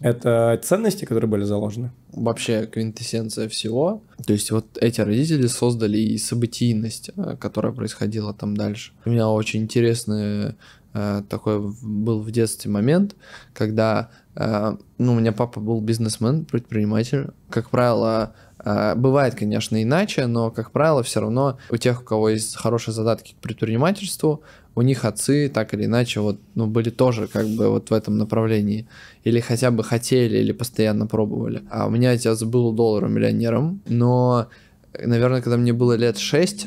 Это ценности, которые были заложены? Вообще квинтэссенция всего. То есть вот эти родители создали и событийность, э, которая происходила там дальше. У меня очень интересный э, такой был в детстве момент, когда э, ну, у меня папа был бизнесмен, предприниматель. Как правило, э, бывает, конечно, иначе, но, как правило, все равно у тех, у кого есть хорошие задатки к предпринимательству, у них отцы так или иначе вот, ну, были тоже как бы вот в этом направлении. Или хотя бы хотели, или постоянно пробовали. А у меня отец был долларом миллионером, но, наверное, когда мне было лет 6,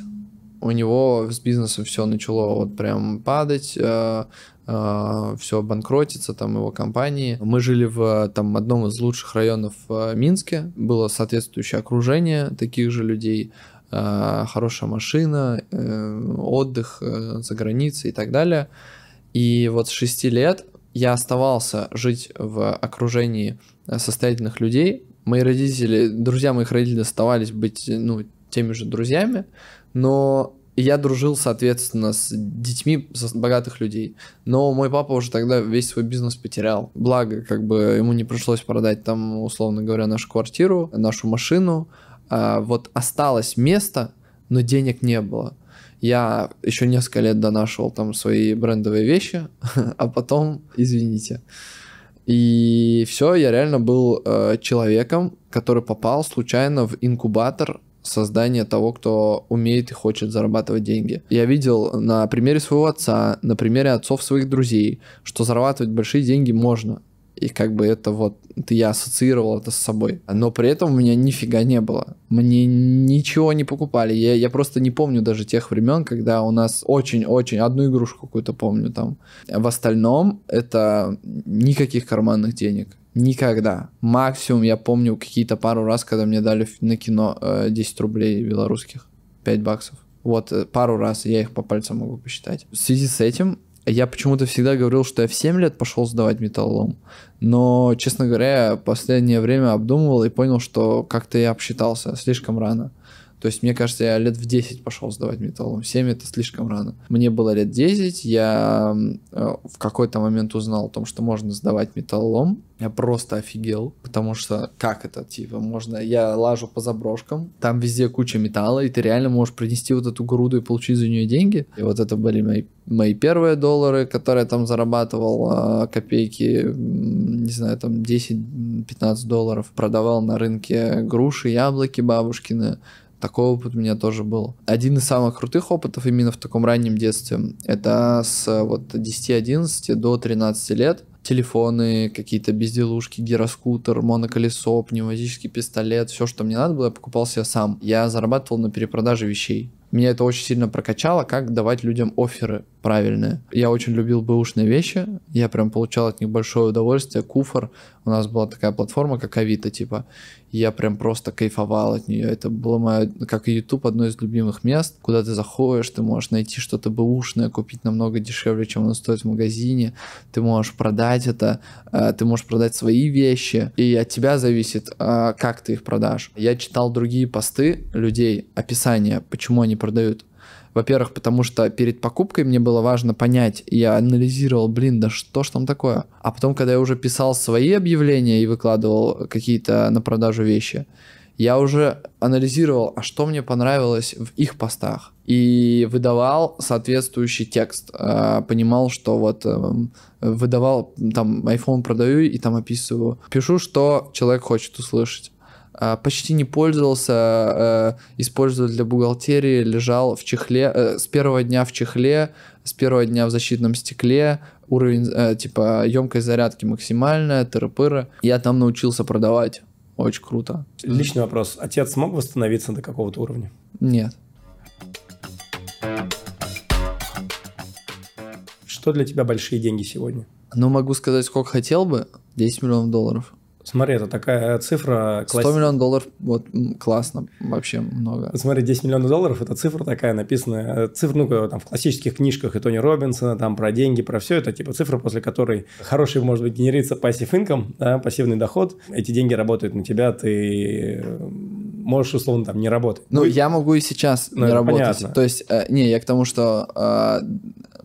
у него с бизнесом все начало вот прям падать, э, э, все банкротиться, там его компании. Мы жили в там одном из лучших районов в Минске, было соответствующее окружение таких же людей, Э, хорошая машина, э, отдых э, за границей и так далее. И вот с 6 лет я оставался жить в окружении состоятельных людей. Мои родители, друзья моих родителей оставались быть, ну, теми же друзьями, но я дружил, соответственно, с детьми богатых людей. Но мой папа уже тогда весь свой бизнес потерял. Благо, как бы ему не пришлось продать там, условно говоря, нашу квартиру, нашу машину, вот осталось место, но денег не было. Я еще несколько лет донашивал там свои брендовые вещи, а потом, извините. И все, я реально был э, человеком, который попал случайно в инкубатор создания того, кто умеет и хочет зарабатывать деньги. Я видел на примере своего отца, на примере отцов своих друзей, что зарабатывать большие деньги можно и как бы это вот, это я ассоциировал это с собой. Но при этом у меня нифига не было. Мне ничего не покупали. Я, я просто не помню даже тех времен, когда у нас очень-очень, одну игрушку какую-то помню там. В остальном это никаких карманных денег. Никогда. Максимум я помню какие-то пару раз, когда мне дали на кино 10 э, рублей белорусских, 5 баксов. Вот, э, пару раз, я их по пальцам могу посчитать. В связи с этим я почему-то всегда говорил, что я в 7 лет пошел сдавать металлолом. Но, честно говоря, я последнее время обдумывал и понял, что как-то я обсчитался слишком рано. То есть, мне кажется, я лет в 10 пошел сдавать металлом. 7 это слишком рано. Мне было лет 10, я э, в какой-то момент узнал о том, что можно сдавать металлом. Я просто офигел, потому что как это, типа, можно... Я лажу по заброшкам, там везде куча металла, и ты реально можешь принести вот эту груду и получить за нее деньги. И вот это были мои, мои первые доллары, которые я там зарабатывал, а копейки, не знаю, там 10-15 долларов. Продавал на рынке груши, яблоки бабушкины, такой опыт у меня тоже был. Один из самых крутых опытов именно в таком раннем детстве, это с вот 10-11 до 13 лет. Телефоны, какие-то безделушки, гироскутер, моноколесо, пневматический пистолет, все, что мне надо было, я покупал себе сам. Я зарабатывал на перепродаже вещей. Меня это очень сильно прокачало, как давать людям оферы правильные. Я очень любил бэушные вещи, я прям получал от них большое удовольствие. Куфор, у нас была такая платформа, как Авито, типа. Я прям просто кайфовал от нее. Это было мое, как и YouTube, одно из любимых мест, куда ты заходишь, ты можешь найти что-то бэушное, купить намного дешевле, чем оно стоит в магазине. Ты можешь продать это, э, ты можешь продать свои вещи, и от тебя зависит, э, как ты их продашь. Я читал другие посты людей, описание, почему они продают. Во-первых, потому что перед покупкой мне было важно понять, я анализировал, блин, да что ж там такое. А потом, когда я уже писал свои объявления и выкладывал какие-то на продажу вещи, я уже анализировал, а что мне понравилось в их постах. И выдавал соответствующий текст. А, понимал, что вот эм, выдавал, там, iPhone продаю и там описываю. Пишу, что человек хочет услышать. А, почти не пользовался, э, использовал для бухгалтерии, лежал в чехле, э, с первого дня в чехле, с первого дня в защитном стекле, уровень, э, типа, емкость зарядки максимальная, тыры-пыры. Я там научился продавать. Очень круто. Личный вопрос. Отец смог восстановиться до какого-то уровня? Нет. Что для тебя большие деньги сегодня? Ну, могу сказать, сколько хотел бы. 10 миллионов долларов. Смотри, это такая цифра... 100 класс... миллионов долларов, вот, классно, вообще много. Смотри, 10 миллионов долларов – это цифра такая написанная, цифра, ну, там, в классических книжках и Тони Робинсона, там, про деньги, про все это, типа, цифра, после которой хороший, может быть, генерится пассив инком, да, пассивный доход, эти деньги работают на тебя, ты можешь, условно, там не работать. Ну, я могу и сейчас Ну, не работать. понятно. То есть, э, не, я к тому, что э,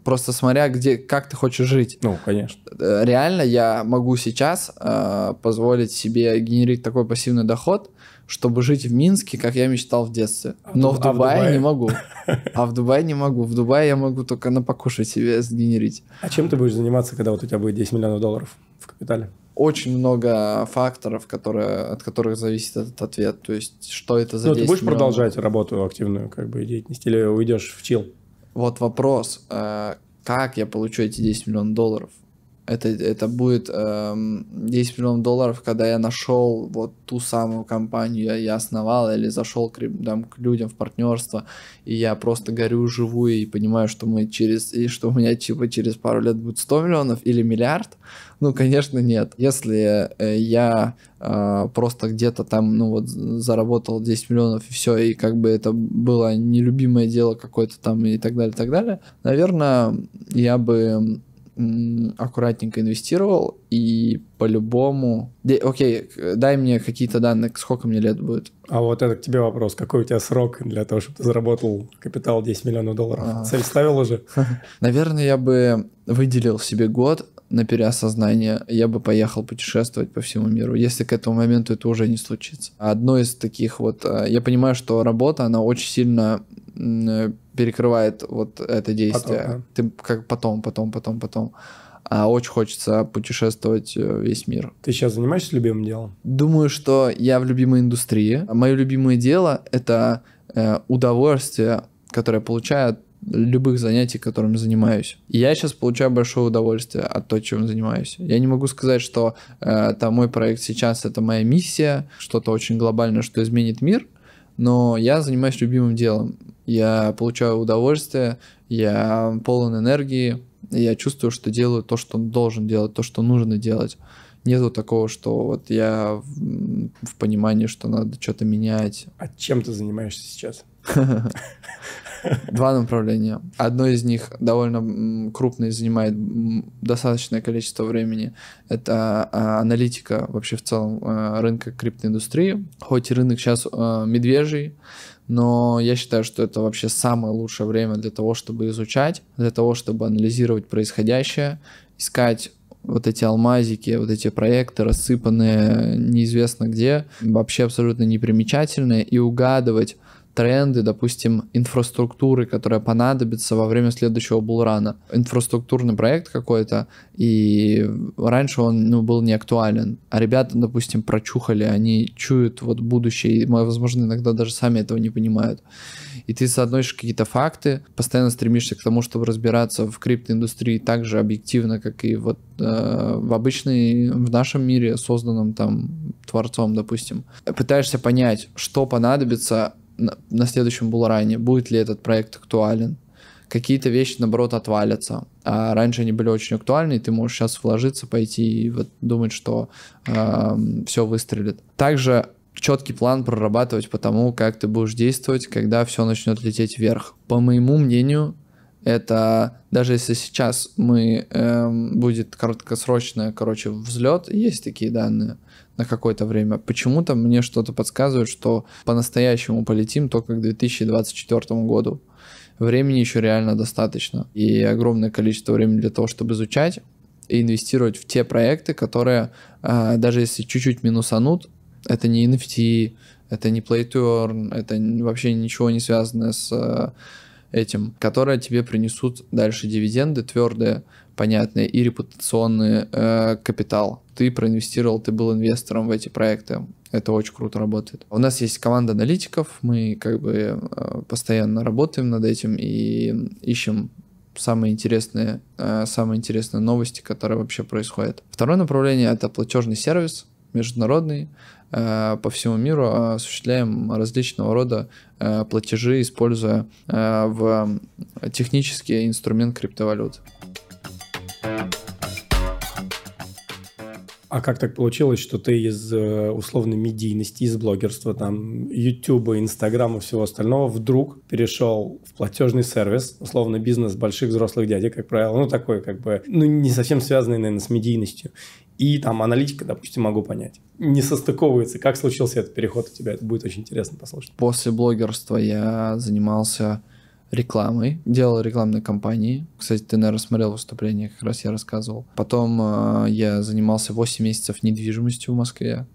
просто смотря где, как ты хочешь жить. Ну, конечно. Э, Реально я могу сейчас э, позволить себе генерить такой пассивный доход, чтобы жить в Минске, как я мечтал в детстве. в Но Дуб- в а в Дубае Дубае? не могу. А в Дубае не могу. В Дубае я могу только на покушать себе сгенерить. А чем ты будешь заниматься, когда вот у тебя будет 10 миллионов долларов в капитале? Очень много факторов, которые, от которых зависит этот ответ. То есть, что это за Ну, ты 10 будешь миллионов? продолжать работу активную, как бы, деятельность, или уйдешь в чил? Вот вопрос, э, как я получу эти 10 миллионов долларов? Это, это будет эм, 10 миллионов долларов, когда я нашел вот ту самую компанию, я, основал или зашел к, там, к людям в партнерство, и я просто горю живую и понимаю, что мы через, и что у меня типа через пару лет будет 100 миллионов или миллиард. Ну, конечно, нет. Если э, я э, просто где-то там, ну вот, заработал 10 миллионов и все, и как бы это было нелюбимое дело какое-то там и так далее, и так далее, наверное, я бы аккуратненько инвестировал и по-любому... Окей, дай мне какие-то данные, сколько мне лет будет. А вот это к тебе вопрос. Какой у тебя срок для того, чтобы ты заработал капитал 10 миллионов долларов? Ага. Цель ставил уже? Наверное, я бы выделил себе год на переосознание, я бы поехал путешествовать по всему миру, если к этому моменту это уже не случится. Одно из таких вот... э, Я понимаю, что работа, она очень сильно перекрывает вот это действие. Потом, Ты как потом, потом, потом, потом. А очень хочется путешествовать э, весь мир. Ты сейчас занимаешься любимым делом? Думаю, что я в любимой индустрии. Мое любимое дело — это э, удовольствие, которое получаю от любых занятий, которыми занимаюсь. И я сейчас получаю большое удовольствие от того, чем занимаюсь. Я не могу сказать, что э, там мой проект сейчас — это моя миссия, что-то очень глобальное, что изменит мир, но я занимаюсь любимым делом. Я получаю удовольствие, я полон энергии, я чувствую, что делаю то, что должен делать, то, что нужно делать. Нету такого, что вот я в, понимании, что надо что-то менять. А чем ты занимаешься сейчас? Два направления. Одно из них довольно крупное, занимает достаточное количество времени. Это а, аналитика вообще в целом а, рынка криптоиндустрии. Хоть и рынок сейчас а, медвежий, но я считаю, что это вообще самое лучшее время для того, чтобы изучать, для того, чтобы анализировать происходящее, искать вот эти алмазики, вот эти проекты, рассыпанные неизвестно где, вообще абсолютно непримечательные, и угадывать тренды, допустим, инфраструктуры, которая понадобится во время следующего булрана. Инфраструктурный проект какой-то, и раньше он ну, был не актуален. А ребята, допустим, прочухали, они чуют вот будущее, и, возможно, иногда даже сами этого не понимают. И ты соотносишь какие-то факты, постоянно стремишься к тому, чтобы разбираться в криптоиндустрии так же объективно, как и вот э, в обычной, в нашем мире, созданном там творцом, допустим. Пытаешься понять, что понадобится на, на следующем булране, будет ли этот проект актуален, какие-то вещи, наоборот, отвалятся. А раньше они были очень актуальны, и ты можешь сейчас вложиться, пойти и вот думать, что э, все выстрелит. Также четкий план прорабатывать по тому, как ты будешь действовать, когда все начнет лететь вверх. По моему мнению, это даже если сейчас мы эм, будет краткосрочный, короче, взлет, есть такие данные на какое-то время. Почему-то мне что-то подсказывает, что по-настоящему полетим только к 2024 году. Времени еще реально достаточно. И огромное количество времени для того, чтобы изучать и инвестировать в те проекты, которые, э, даже если чуть-чуть минусанут, это не NFT, это не play to earn, это вообще ничего не связанное с э, этим, которые тебе принесут дальше дивиденды твердые, понятные и репутационный э, капитал. Ты проинвестировал, ты был инвестором в эти проекты. Это очень круто работает. У нас есть команда аналитиков, мы как бы э, постоянно работаем над этим и ищем самые интересные, э, самые интересные новости, которые вообще происходят. Второе направление это платежный сервис международный по всему миру осуществляем различного рода э, платежи, используя э, в технический инструмент криптовалют. А как так получилось, что ты из э, условной медийности, из блогерства, там, Ютуба, Инстаграма всего остального вдруг перешел в платежный сервис, условно бизнес больших взрослых дядек, как правило, ну такой как бы, ну не совсем связанный, наверное, с медийностью. И там аналитика, допустим, могу понять. Не состыковывается. Как случился этот переход у тебя? Это будет очень интересно послушать. После блогерства я занимался рекламой, делал рекламные кампании. Кстати, ты, наверное, смотрел выступление, как раз я рассказывал. Потом э, я занимался 8 месяцев недвижимостью в Москве.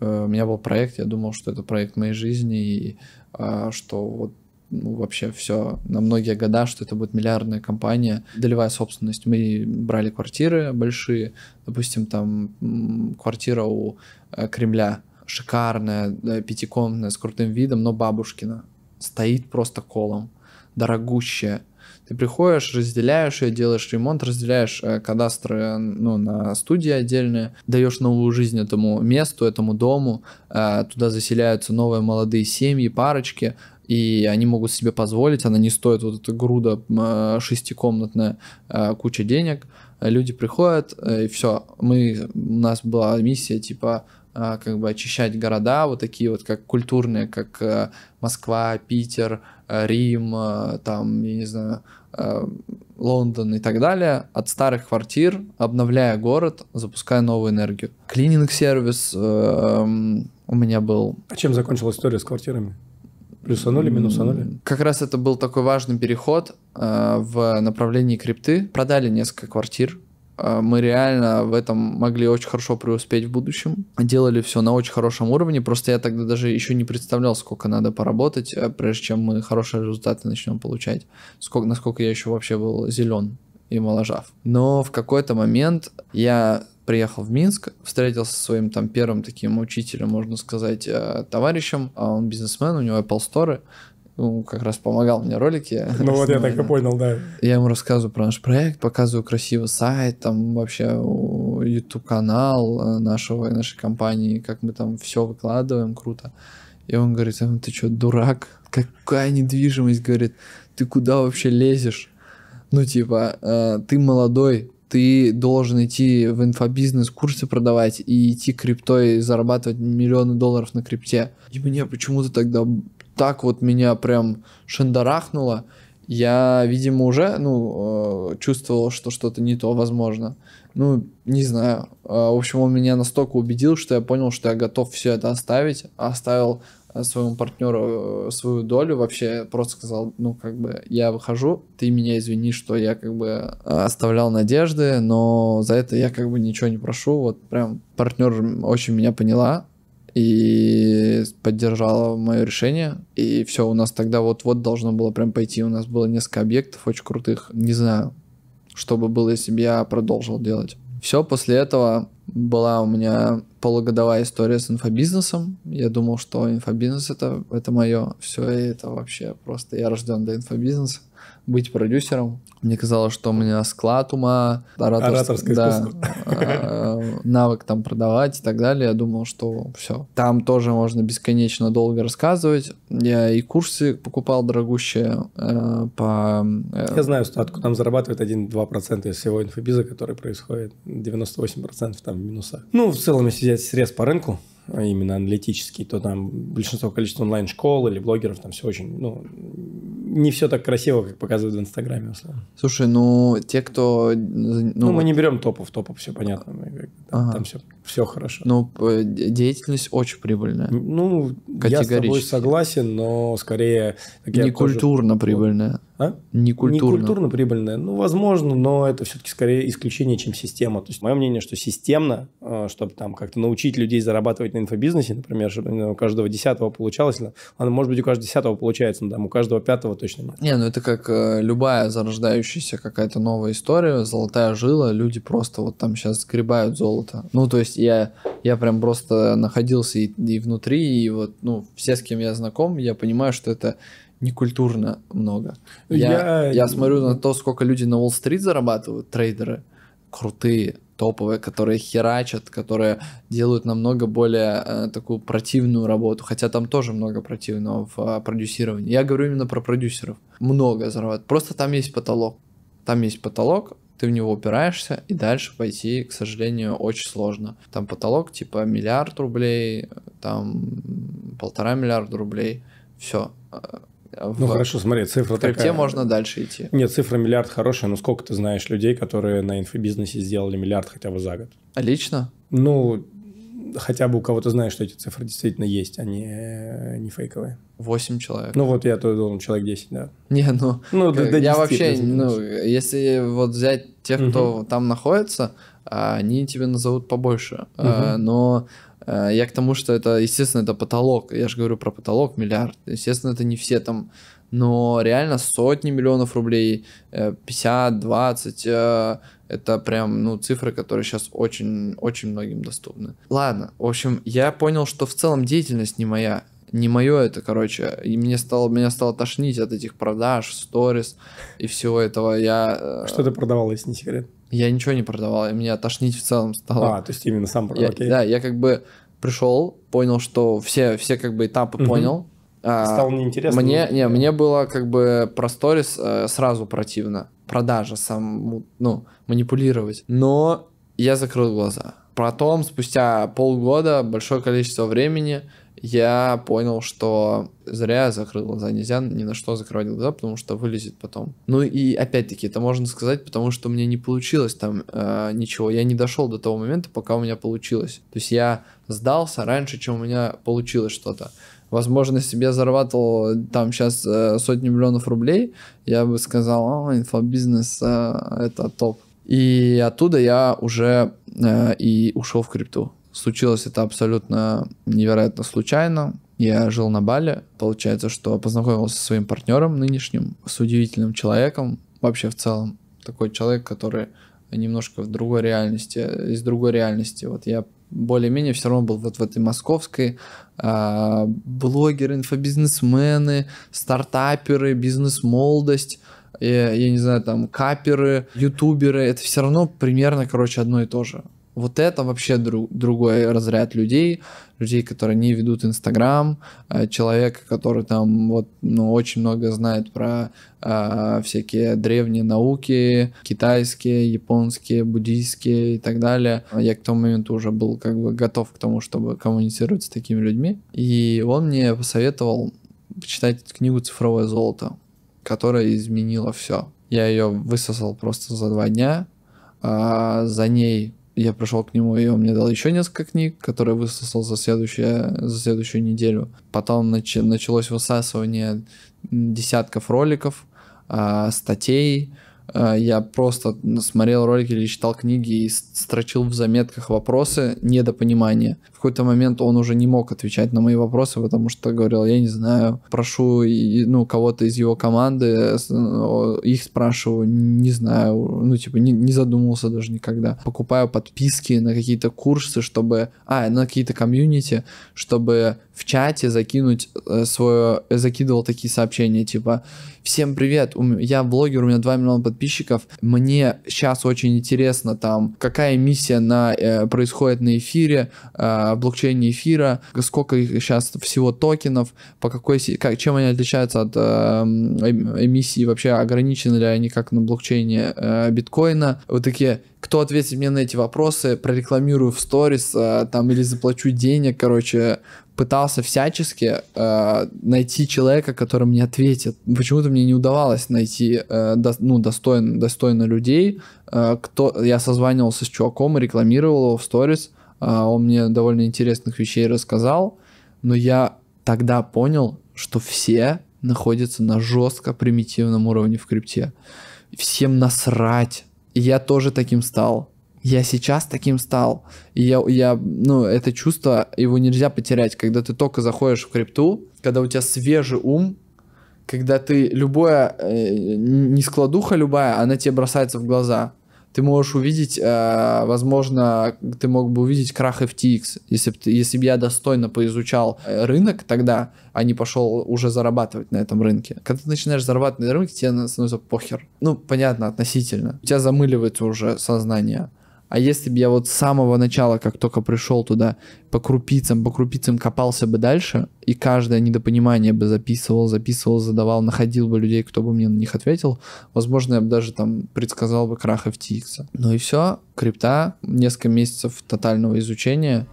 Э, у меня был проект, я думал, что это проект моей жизни, и э, что вот ну, вообще все на многие года, что это будет миллиардная компания, долевая собственность. Мы брали квартиры большие, допустим, там квартира у э, Кремля, шикарная, пятикомнатная, с крутым видом, но бабушкина, стоит просто колом, дорогущая. Ты приходишь, разделяешь ее, делаешь ремонт, разделяешь э, кадастры ну, на студии отдельные, даешь новую жизнь этому месту, этому дому, э, туда заселяются новые молодые семьи, парочки, и они могут себе позволить, она не стоит вот эта груда э, шестикомнатная, э, куча денег, люди приходят, э, и все, мы, у нас была миссия, типа, как бы очищать города, вот такие вот, как культурные, как Москва, Питер, Рим, там, я не знаю, Лондон и так далее, от старых квартир, обновляя город, запуская новую энергию. Клининг-сервис э, у меня был. А чем закончилась история с квартирами? Плюсанули, минусанули? Как раз это был такой важный переход э, в направлении крипты. Продали несколько квартир. Э, мы реально в этом могли очень хорошо преуспеть в будущем. Делали все на очень хорошем уровне. Просто я тогда даже еще не представлял, сколько надо поработать, э, прежде чем мы хорошие результаты начнем получать. Сколько, насколько я еще вообще был зелен и моложав. Но в какой-то момент я приехал в Минск, встретился со своим там первым таким учителем, можно сказать, э, товарищем, а он бизнесмен, у него Apple Store, ну, как раз помогал мне ролики. Ну вот я так и понял, да. Я ему рассказываю про наш проект, показываю красивый сайт, там вообще YouTube канал э, нашего нашей компании, как мы там все выкладываем, круто. И он говорит, «А ты что, дурак? Какая недвижимость, говорит, ты куда вообще лезешь? Ну, типа, э, ты молодой, ты должен идти в инфобизнес, курсы продавать и идти криптой, зарабатывать миллионы долларов на крипте. И мне почему-то тогда так вот меня прям шандарахнуло. Я, видимо, уже, ну, э, чувствовал, что что-то не то, возможно. Ну, не знаю. Э, в общем, он меня настолько убедил, что я понял, что я готов все это оставить. Оставил своему партнеру э, свою долю, вообще просто сказал, ну, как бы, я выхожу, ты меня извини, что я, как бы, э, оставлял надежды, но за это я, как бы, ничего не прошу, вот прям партнер очень меня поняла, и поддержала мое решение. И все, у нас тогда вот-вот должно было прям пойти. У нас было несколько объектов очень крутых. Не знаю, что бы было, если бы я продолжил делать. Все, после этого была у меня полугодовая история с инфобизнесом. Я думал, что инфобизнес это, это мое. Все, и это вообще просто я рожден для инфобизнеса. Быть продюсером. Мне казалось, что у меня склад ума, ораторское, да, э, навык там продавать и так далее. Я думал, что все. Там тоже можно бесконечно долго рассказывать. Я и курсы покупал дорогущие э, по... Э, Я знаю статку, там зарабатывает 1-2% из всего инфобиза, который происходит. 98% там минуса. Ну, в целом, если взять срез по рынку, а именно аналитический, то там большинство количества онлайн-школ или блогеров, там все очень, ну, не все так красиво, как показывают в Инстаграме, условно. Слушай, ну, те, кто... Ну, ну мы не берем топов, топов все понятно, ага. там все, все хорошо. Ну, деятельность очень прибыльная. Ну, я с тобой согласен, но скорее... Некультурно тоже... прибыльная. А? Не культурно. Не культурно прибыльная. Ну, возможно, но это все-таки скорее исключение, чем система. То есть, мое мнение, что системно, э, чтобы там как-то научить людей зарабатывать на инфобизнесе, например, чтобы у каждого десятого получалось. Ладно, может быть, у каждого десятого получается, но там у каждого пятого точно нет. Не, ну это как э, любая зарождающаяся какая-то новая история, золотая жила, люди просто вот там сейчас сгребают золото. Ну, то есть я, я прям просто находился и, и внутри, и вот, ну, все, с кем я знаком, я понимаю, что это некультурно много. Я, я... я смотрю на то, сколько люди на Уолл-стрит зарабатывают, трейдеры, крутые, топовые, которые херачат, которые делают намного более э, такую противную работу, хотя там тоже много противного в э, продюсировании. Я говорю именно про продюсеров. Много зарабатывают. Просто там есть потолок. Там есть потолок, ты в него упираешься, и дальше пойти, к сожалению, очень сложно. Там потолок типа миллиард рублей, там полтора миллиарда рублей. Все Ну хорошо, смотри, цифра в крипте такая. можно дальше идти. Нет, цифра миллиард хорошая, но сколько ты знаешь людей, которые на инфобизнесе сделали миллиард хотя бы за год? А лично? Ну, хотя бы у кого-то знаешь, что эти цифры действительно есть, а не, фейковые. 8 человек. Ну вот я то думал, человек 10, да. Не, ну, Ну, до- как- до я 10 вообще, ну, если вот взять тех, кто там находится, а, они тебе назовут побольше. А, Но я к тому, что это, естественно, это потолок. Я же говорю про потолок, миллиард. Естественно, это не все там. Но реально сотни миллионов рублей, э, 50, 20, э, это прям, ну, цифры, которые сейчас очень, очень многим доступны. Ладно, в общем, я понял, что в целом деятельность не моя. Не мое это, короче. И мне стало, меня стало тошнить от этих продаж, сторис и всего этого. Я, э, Что ты продавал, если не секрет? Я ничего не продавал, и меня тошнить в целом стало. А, то есть именно сам Я- продал, окей. Да, я как бы пришел, понял, что все, все как бы этапы Мгм. понял. А, Стало неинтересно. мне, не, мне было как бы про сторис э, сразу противно. Продажа, сам, ну, манипулировать. Но я закрыл глаза. Потом, спустя полгода, большое количество времени, я понял, что зря я закрыл глаза. Нельзя ни на что закрывать глаза, потому что вылезет потом. Ну и опять-таки, это можно сказать, потому что у меня не получилось там э, ничего. Я не дошел до того момента, пока у меня получилось. То есть я сдался раньше, чем у меня получилось что-то. Возможно, я зарабатывал э, там сейчас сотни миллионов рублей, я бы сказал, о, инфобизнес э, это топ. И оттуда я уже э, и ушел в крипту. Случилось это абсолютно невероятно случайно. Я жил на Бали. Получается, что познакомился со своим партнером нынешним, с удивительным человеком. Вообще в целом такой человек, который немножко в другой реальности, из другой реальности. Вот я более-менее все равно был вот в этой московской. а, блогеры, инфобизнесмены, стартаперы, бизнес-молодость, э, я не знаю, там, каперы, ютуберы, это все равно примерно, короче, одно и то же. Вот это вообще дру- другой разряд людей, людей, которые не ведут Инстаграм, э, человека, который там вот, ну, очень много знает про э, всякие древние науки, китайские, японские, буддийские и так далее. Я к тому моменту уже был как бы готов к тому, чтобы коммуницировать с такими людьми. И он мне посоветовал почитать книгу «Цифровое золото», которая изменила все. Я ее высосал просто за два дня. А за ней я пришел к нему, и он мне дал еще несколько книг, которые высосал за, следующее, за следующую неделю. Потом нач- началось высасывание десятков роликов, а, статей. А, Я просто смотрел ролики или читал книги и строчил в заметках вопросы недопонимания. Какой-то момент он уже не мог отвечать на мои вопросы, потому что говорил, я не знаю, прошу ну, кого-то из его команды, их спрашиваю, не знаю, ну, типа, не, не задумывался даже никогда. Покупаю подписки на какие-то курсы, чтобы, а, на какие-то комьюнити, чтобы в чате закинуть э, свое, закидывал такие сообщения, типа, всем привет, я блогер, у меня 2 миллиона подписчиков, мне сейчас очень интересно там, какая миссия на, э, происходит на эфире, э, блокчейне эфира, сколько сейчас всего токенов, по какой, как, чем они отличаются от э, эм- эмиссии, вообще ограничены ли они как на блокчейне э, биткоина, вот такие, кто ответит мне на эти вопросы, прорекламирую в сторис, э, там, или заплачу денег, короче, пытался всячески э, найти человека, который мне ответит. Почему-то мне не удавалось найти э, до- ну, достойно, достойно людей. Э, кто... Я созванивался с чуваком и рекламировал его в сторис. Э, он мне довольно интересных вещей рассказал. Но я тогда понял, что все находятся на жестко примитивном уровне в крипте. Всем насрать. И я тоже таким стал. Я сейчас таким стал. И я, я, ну, это чувство, его нельзя потерять, когда ты только заходишь в крипту, когда у тебя свежий ум, когда ты любое, э, не складуха любая, она тебе бросается в глаза. Ты можешь увидеть, э, возможно, ты мог бы увидеть крах FTX, если бы если б я достойно поизучал э, рынок тогда, а не пошел уже зарабатывать на этом рынке. Когда ты начинаешь зарабатывать на рынке, тебе становится похер. Ну, понятно, относительно. У тебя замыливается уже сознание. А если бы я вот с самого начала, как только пришел туда, по крупицам, по крупицам копался бы дальше, и каждое недопонимание бы записывал, записывал, задавал, находил бы людей, кто бы мне на них ответил, возможно, я бы даже там предсказал бы крах FTX. Ну и все, крипта, несколько месяцев тотального изучения.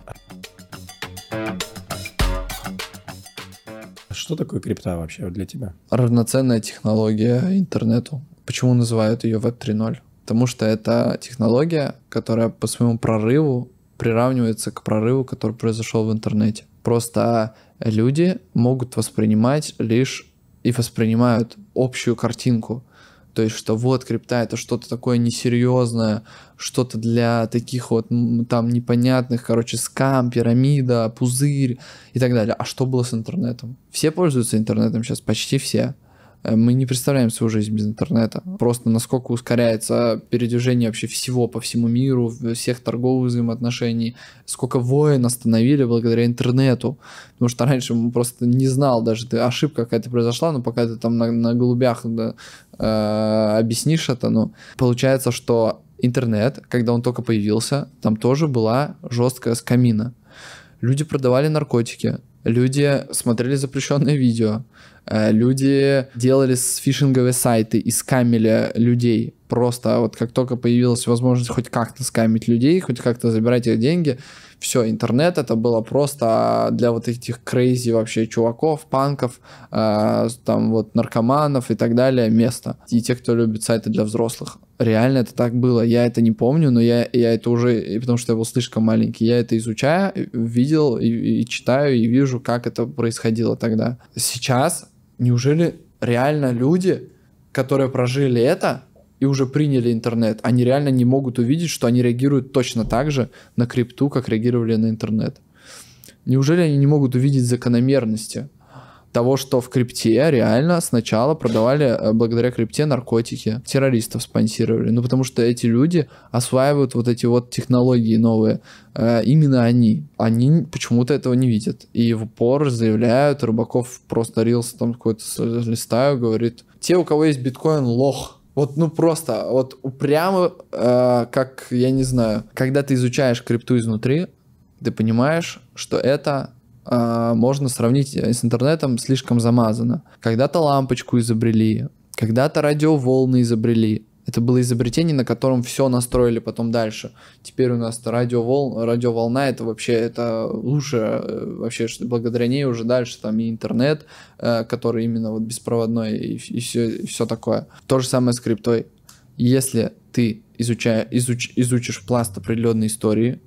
что такое крипта вообще для тебя? Равноценная технология интернету. Почему называют ее Web 3.0? Потому что это технология, которая по своему прорыву приравнивается к прорыву, который произошел в интернете. Просто люди могут воспринимать лишь и воспринимают общую картинку. То есть, что вот крипта это что-то такое несерьезное, что-то для таких вот там непонятных, короче, скам, пирамида, пузырь и так далее. А что было с интернетом? Все пользуются интернетом сейчас, почти все. Э, мы не представляем свою жизнь без интернета. Просто насколько ускоряется передвижение вообще всего по всему миру, всех торговых взаимоотношений, сколько войн остановили благодаря интернету. Потому что раньше мы просто не знал даже, ты, ошибка какая-то произошла, но пока ты там на, на голубях да, э, объяснишь это, ну, получается, что интернет, когда он только появился, там тоже была жесткая скамина. Люди продавали наркотики, люди смотрели запрещенные видео, люди делали фишинговые сайты и скамили людей. Просто вот как только появилась возможность хоть как-то скамить людей, хоть как-то забирать их деньги, все, интернет это было просто для вот этих крейзи вообще чуваков, панков, э, там вот наркоманов и так далее место. И те, кто любит сайты для взрослых. Реально это так было. Я это не помню, но я, я это уже, потому что я был слишком маленький, я это изучаю, видел и, и читаю, и вижу, как это происходило тогда. Сейчас неужели реально люди, которые прожили это и уже приняли интернет, они реально не могут увидеть, что они реагируют точно так же на крипту, как реагировали на интернет? Неужели они не могут увидеть закономерности? Того, что в крипте реально сначала продавали э, благодаря крипте наркотики, террористов спонсировали. Ну, потому что эти люди осваивают вот эти вот технологии новые. Э, именно они. Они почему-то этого не видят. И в упор заявляют, Рыбаков просто рился там какой-то листаю, говорит, те, у кого есть биткоин, лох. Вот, ну просто, вот упрямо, э, как, я не знаю, когда ты изучаешь крипту изнутри, ты понимаешь, что это э, можно сравнить с интернетом слишком замазано. Когда-то лампочку изобрели, когда-то радиоволны изобрели. Это было изобретение, на котором все настроили потом дальше. Теперь у нас радиовол, радиоволна, это вообще это лучше, э, вообще что благодаря ней уже дальше там и интернет, э, который именно вот беспроводной и, и, все, и все такое. То же самое с криптой. Если ты изучая, изуч, изучишь пласт определенной истории,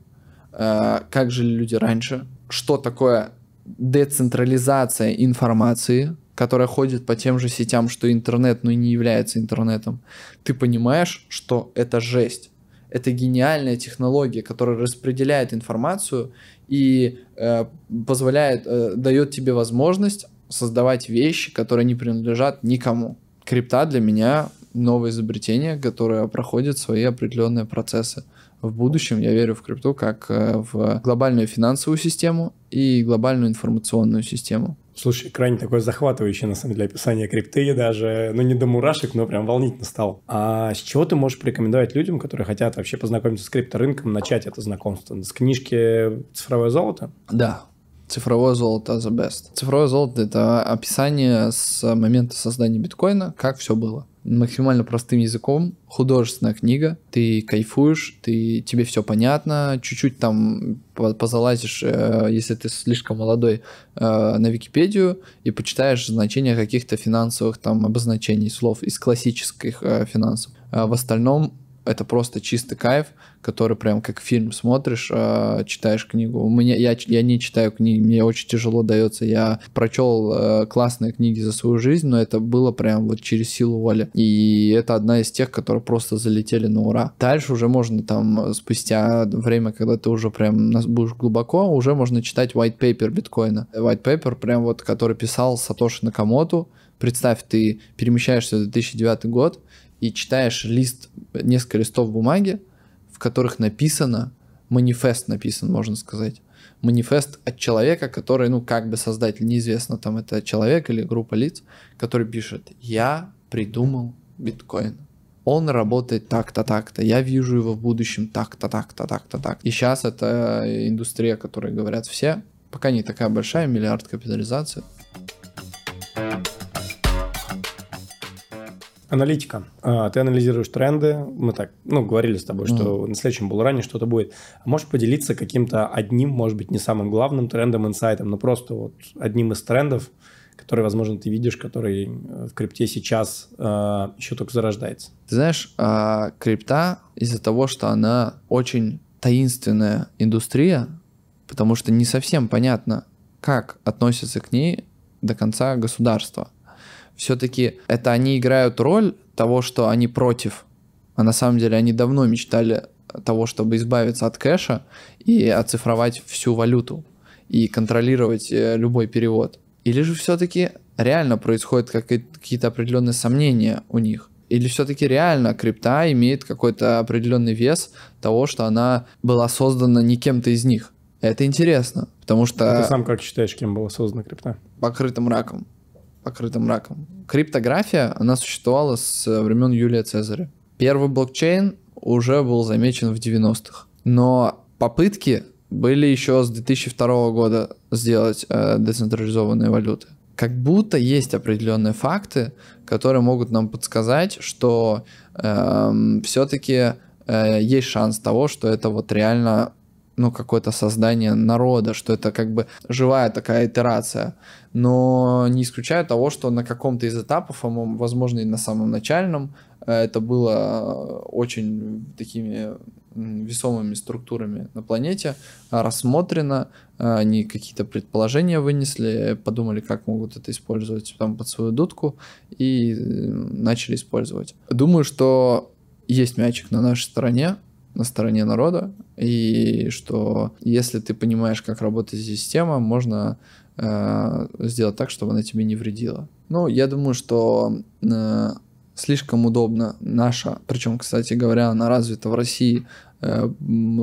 э, как жили люди раньше, что такое децентрализация информации, которая ходит по тем же сетям, что интернет, но и не является интернетом, ты понимаешь, что это жесть. Это гениальная технология, которая распределяет информацию и э, позволяет, э, дает тебе возможность создавать вещи, которые не принадлежат никому. Крипта для меня новое изобретение, которое проходит свои определенные процессы в будущем я верю в крипту как э, в глобальную финансовую систему и глобальную информационную систему. Слушай, крайне такое захватывающее, на самом деле, описание крипты даже, ну, не до мурашек, но прям волнительно стало. А с чего ты можешь порекомендовать людям, которые хотят вообще познакомиться с крипторынком, начать это знакомство? С книжки «Цифровое золото»? Да, Цифровое золото the best. Цифровое золото — это описание с момента создания биткоина, как все было максимально простым языком, художественная книга, ты кайфуешь, ты, тебе все понятно, чуть-чуть там позалазишь, э, если ты слишком молодой, э, на Википедию и почитаешь значение каких-то финансовых там обозначений слов из классических э, финансов. А в остальном это просто чистый кайф, который прям как фильм смотришь, э, читаешь книгу. У меня я, я не читаю книги, мне очень тяжело дается. Я прочел э, классные книги за свою жизнь, но это было прям вот через силу воли. И это одна из тех, которые просто залетели на ура. Дальше уже можно там спустя время, когда ты уже прям будешь глубоко, уже можно читать white paper биткоина. White paper прям вот, который писал Сатоши Накамото. Представь, ты перемещаешься в 2009 год, и читаешь лист, несколько листов бумаги, которых написано, манифест написан, можно сказать. Манифест от человека, который, ну, как бы создатель, неизвестно, там это человек или группа лиц, который пишет, я придумал биткоин. Он работает так-то, так-то. Я вижу его в будущем так-то, так-то, так-то, так. И сейчас это индустрия, о которой говорят все. Пока не такая большая, миллиард капитализация. Аналитика. А, ты анализируешь тренды. Мы так, ну, говорили с тобой, что mm. на следующем был ранее что-то будет. А можешь поделиться каким-то одним, может быть, не самым главным трендом, инсайтом, но просто вот одним из трендов, который, возможно, ты видишь, который э, в крипте сейчас э, еще только зарождается? Ты знаешь, э, крипта из-за того, что она очень таинственная индустрия, потому что не совсем понятно, как относятся к ней до конца государства. Все-таки это они играют роль того, что они против, а на самом деле они давно мечтали того, чтобы избавиться от кэша и оцифровать всю валюту и контролировать э, любой перевод. Или же все-таки реально происходят какие-то определенные сомнения у них? Или все-таки реально крипта имеет какой-то определенный вес того, что она была создана не кем-то из них? Это интересно, потому что... А ты сам как считаешь, кем была создана крипта? Покрытым раком. Покрытым раком. Криптография, она существовала с времен Юлия Цезаря. Первый блокчейн уже был замечен в 90-х. Но попытки были еще с 2002 года сделать э, децентрализованные валюты. Как будто есть определенные факты, которые могут нам подсказать, что э, эм, все-таки э, есть шанс того, что это вот реально ну, какое-то создание народа, что это как бы живая такая итерация. Но не исключаю того, что на каком-то из этапов, возможно, и на самом начальном, э, это было очень такими весомыми структурами на планете рассмотрено, э, они какие-то предположения вынесли, подумали, как могут это использовать там под свою дудку и э, начали использовать. Думаю, что есть мячик на нашей стороне, на стороне народа, и что если ты понимаешь, как работает система, можно э, сделать так, чтобы она тебе не вредила. Ну, я думаю, что э, слишком удобно наша, причем, кстати говоря, она развита в России э,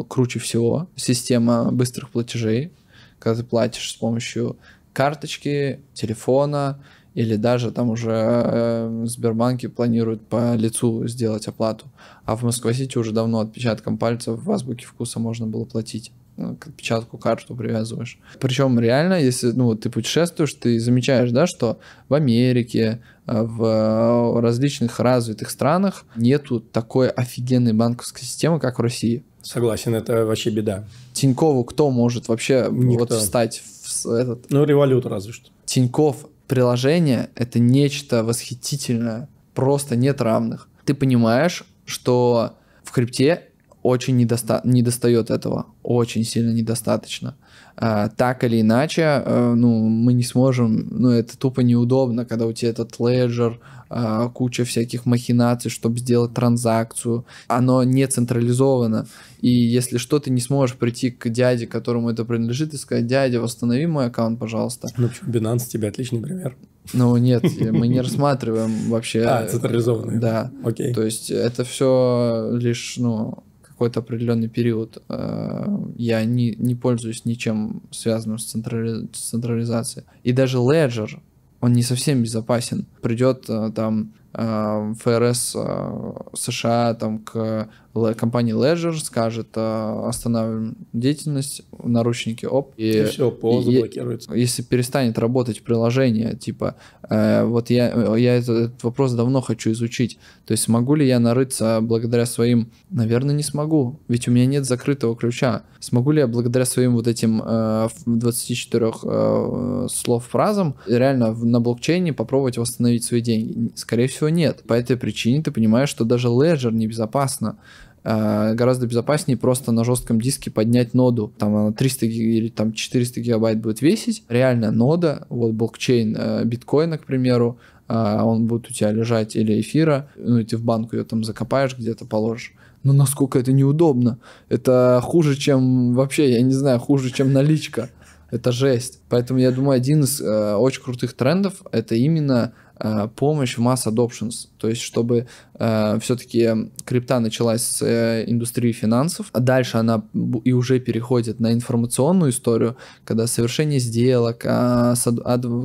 круче всего, система быстрых платежей, когда ты платишь с помощью карточки, телефона, или даже там уже э, Сбербанки планируют по лицу сделать оплату. А в Москва-Сити уже давно отпечатком пальцев в азбуке вкуса можно было платить ну, к отпечатку карту привязываешь. Причем реально, если ну, ты путешествуешь, ты замечаешь, да, что в Америке, э, в различных развитых странах нету такой офигенной банковской системы, как в России. Согласен, это вообще беда. Тинькову кто может вообще Никто. вот встать в этот... Ну, револют разве что. Тиньков приложение — это нечто восхитительное, просто нет равных. Ты понимаешь, что в крипте очень недоста не достает этого, очень сильно недостаточно. А, так или иначе, а, ну, мы не сможем, ну, это тупо неудобно, когда у тебя этот леджер, а, куча всяких махинаций, чтобы сделать транзакцию. Оно не централизовано. И если что, ты не сможешь прийти к дяде, которому это принадлежит, и сказать, дядя, восстанови мой аккаунт, пожалуйста. Ну, почему Binance тебе отличный пример. Ну, нет, мы не рассматриваем вообще... А, централизованный. Да. Окей. То есть это все лишь, ну, какой-то определенный период э, я не, не пользуюсь ничем связанным с, централи... с централизацией. И даже Ledger, он не совсем безопасен. Придет э, там ФРС США там к компания Ledger скажет, а, останавливаем деятельность, наручники, оп. И, и все, ПО заблокируется. Если перестанет работать приложение, типа, э, вот я, я этот, этот вопрос давно хочу изучить. То есть смогу ли я нарыться благодаря своим... Наверное, не смогу, ведь у меня нет закрытого ключа. Смогу ли я благодаря своим вот этим э, 24 э, слов фразам реально на блокчейне попробовать восстановить свои деньги? Скорее всего, нет. По этой причине ты понимаешь, что даже Ledger небезопасно. Э, гораздо безопаснее просто на жестком диске поднять ноду. Там 300 или там 400 гигабайт будет весить. Реально нода, вот блокчейн э, биткоина, к примеру, э, он будет у тебя лежать или эфира, ну и ты в банку ее там закопаешь где-то, положишь. Но насколько это неудобно. Это хуже, чем вообще, я не знаю, хуже, чем наличка. Это жесть. Поэтому я думаю, один из э, очень крутых трендов это именно помощь в mass adoptions, то есть чтобы э, все-таки крипта началась с э, индустрии финансов, а дальше она и уже переходит на информационную историю, когда совершение сделок, э,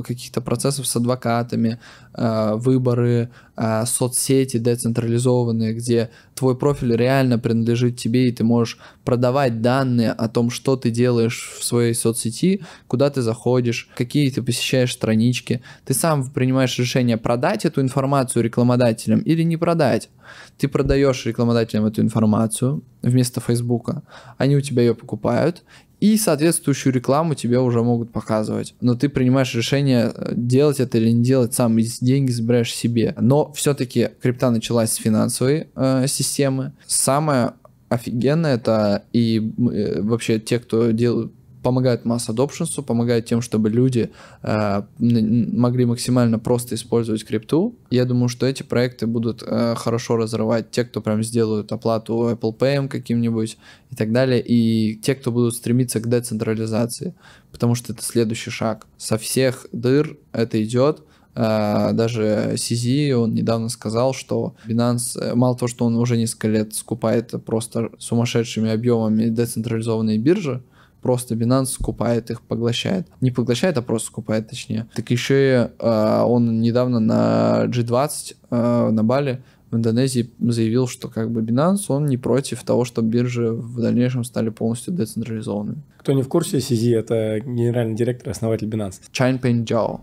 каких-то процессов с адвокатами, э, выборы, э, соцсети децентрализованные, где твой профиль реально принадлежит тебе, и ты можешь продавать данные о том, что ты делаешь в своей соцсети, куда ты заходишь, какие ты посещаешь странички, ты сам принимаешь решение продать эту информацию рекламодателям или не продать. Ты продаешь рекламодателям эту информацию вместо Фейсбука, они у тебя ее покупают, И соответствующую рекламу тебе уже могут показывать. Но ты принимаешь решение, э, делать это или не делать сам, и деньги забираешь себе. Но все-таки крипта началась с финансовой э, системы. Самое офигенное это и э, вообще те, кто делают помогает масс adoption, помогает тем, чтобы люди э, могли максимально просто использовать крипту. Я думаю, что эти проекты будут э, хорошо разрывать те, кто прям сделают оплату Apple Pay каким-нибудь и так далее, и те, кто будут стремиться к децентрализации, потому что это следующий шаг. Со всех дыр это идет, Uh, даже CZ, он недавно сказал, что Binance, э, мало того, что он уже несколько лет скупает просто сумасшедшими объемами децентрализованные биржи, просто Binance скупает их, поглощает. Не поглощает, а просто скупает, точнее. Так еще и э, он недавно на G20 э, на Бали в Индонезии заявил, что как бы Binance, он не против того, чтобы биржи в дальнейшем стали полностью децентрализованными. Кто не в курсе, CZ — это генеральный директор и основатель Binance. Чайн Джао.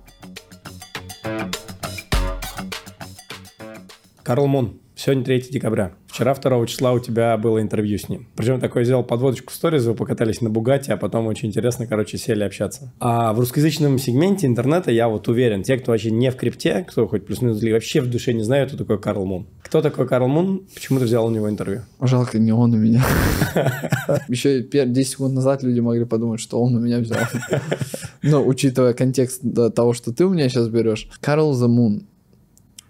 Карл Мун. Сегодня 3 декабря. Вчера 2 числа у тебя было интервью с ним. Причем такой сделал подводочку в сторис, вы покатались на Бугате, а потом очень интересно, короче, сели общаться. А в русскоязычном сегменте интернета я вот уверен, те, кто вообще не в крипте, кто хоть плюс-минус вообще в душе не знают, кто такой Карл Мун. Кто такой Карл Мун? Почему ты взял у него интервью? Жалко, не он у меня. Еще 10 секунд назад люди могли подумать, что он у меня взял. Но учитывая контекст того, что ты у меня сейчас берешь, Карл the Moon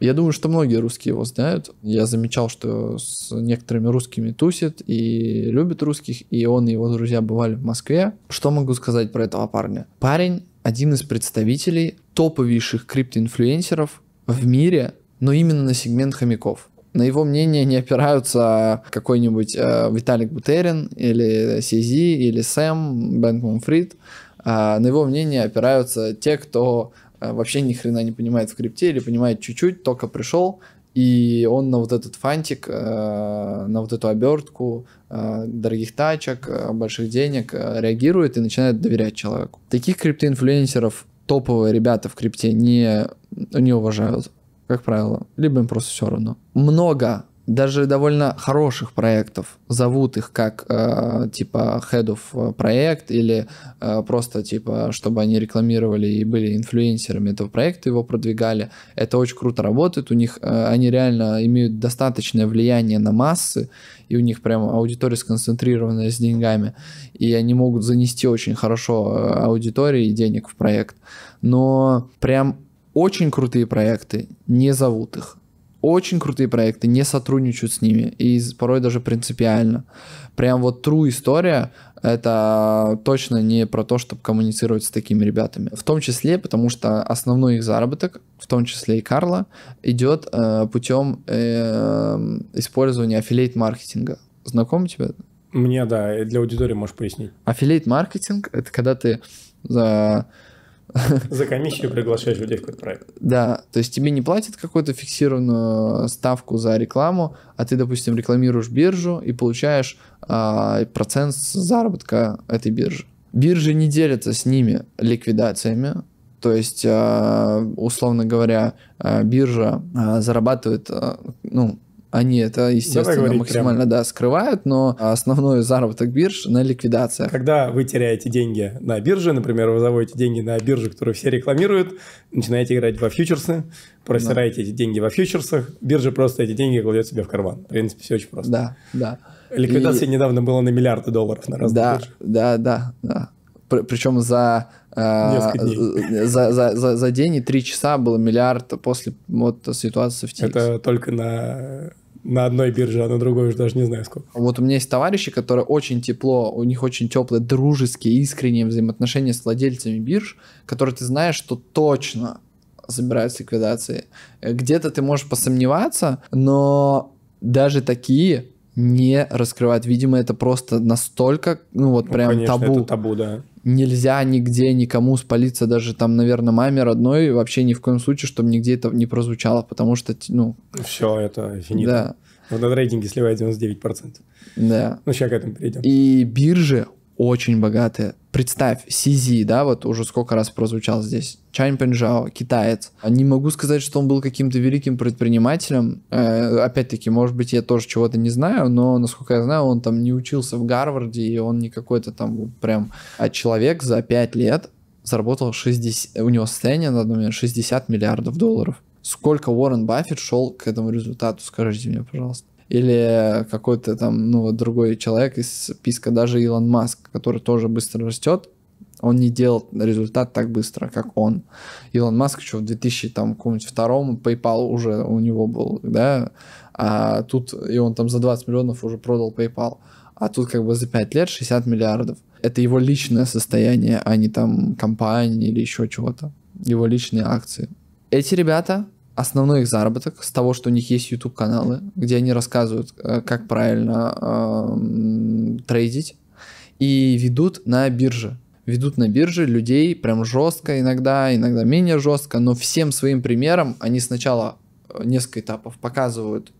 я думаю, что многие русские его знают. Я замечал, что с некоторыми русскими тусит и любит русских, и он и его друзья бывали в Москве. Что могу сказать про этого парня? Парень один из представителей топовейших криптоинфлюенсеров в мире, но именно на сегмент хомяков. На его мнение не опираются какой-нибудь э, Виталик Бутерин или Сизи или Сэм Бэнкман Фрид. А на его мнение опираются те, кто Э, вообще ни хрена не понимает в крипте или понимает чуть-чуть, только пришел, и он на вот этот фантик, э, на вот эту обертку э, дорогих тачек, больших денег реагирует и начинает доверять человеку. Таких криптоинфлюенсеров топовые ребята в крипте не, не уважают, как правило. Либо им просто все равно. Много даже довольно хороших проектов. Зовут их как э, типа head of э, проект или э, просто типа чтобы они рекламировали и были инфлюенсерами этого проекта его продвигали. Это очень круто работает. У них э, они реально имеют достаточное влияние на массы и у них прям аудитория сконцентрированная с деньгами и они могут занести очень хорошо э, аудитории и денег в проект. Но прям очень крутые проекты. Не зовут их очень крутые проекты не сотрудничают с ними, и порой даже принципиально. Прям вот true история, это точно не про то, чтобы коммуницировать с такими ребятами. В том числе, потому что основной их заработок, в том числе и Карла, идет э, путем э, использования аффилейт-маркетинга. Знаком тебе? Мне, да, для аудитории можешь пояснить. Аффилейт-маркетинг — это когда ты за За комиссию приглашаешь людей в какой-то проект. Да, то есть тебе не платят какую-то фиксированную ставку за рекламу, а ты, допустим, рекламируешь биржу и получаешь а, процент заработка этой биржи. Биржи не делятся с ними ликвидациями, то есть, а, условно говоря, а, биржа зарабатывает, ну, они это, естественно, максимально прямо. да, скрывают, но основной заработок бирж на ликвидациях. Когда вы теряете деньги на бирже, например, вы заводите деньги на биржу, которую все рекламируют, начинаете играть во фьючерсы, просираете да. эти деньги во фьючерсах, биржа просто эти деньги кладет себе в карман. В принципе, все очень просто. Да, да. Ликвидация И... недавно была на миллиарды долларов на разных да, биржах. Да, да, да. Причем за, э, за, за, за, за день и три часа был миллиард после вот ситуации в TX. Это только на на одной бирже, а на другой уже даже не знаю сколько. Вот у меня есть товарищи, которые очень тепло, у них очень теплые, дружеские, искренние взаимоотношения с владельцами бирж, которые ты знаешь, что точно забирают с ликвидации. Где-то ты можешь посомневаться, но даже такие не раскрывают. Видимо, это просто настолько, ну вот ну, прям конечно, табу. Это табу, да нельзя нигде никому спалиться, даже там, наверное, маме родной, вообще ни в коем случае, чтобы нигде это не прозвучало, потому что, ну... Все, это финито. Да. Вот на трейдинге сливает 99%. Да. Ну, сейчас к этому перейдем. И биржи очень богатые. представь, CZ, да, вот уже сколько раз прозвучал здесь, Чань Пенжао, китаец. Не могу сказать, что он был каким-то великим предпринимателем. Э, опять-таки, может быть, я тоже чего-то не знаю, но, насколько я знаю, он там не учился в Гарварде, и он не какой-то там прям... А человек за 5 лет заработал 60... У него состояние на данный момент 60 миллиардов долларов. Сколько Уоррен Баффет шел к этому результату, скажите мне, пожалуйста или какой-то там, ну, другой человек из списка, даже Илон Маск, который тоже быстро растет, он не делал результат так быстро, как он. Илон Маск еще в 2002 PayPal уже у него был, да, а тут, и он там за 20 миллионов уже продал PayPal, а тут как бы за 5 лет 60 миллиардов. Это его личное состояние, а не там компания или еще чего-то. Его личные акции. Эти ребята основной их заработок с того, что у них есть YouTube каналы, где они рассказывают, э, как правильно э, трейдить, и ведут на бирже. Ведут на бирже людей прям жестко иногда, иногда менее жестко, но всем своим примером они сначала э, несколько этапов показывают,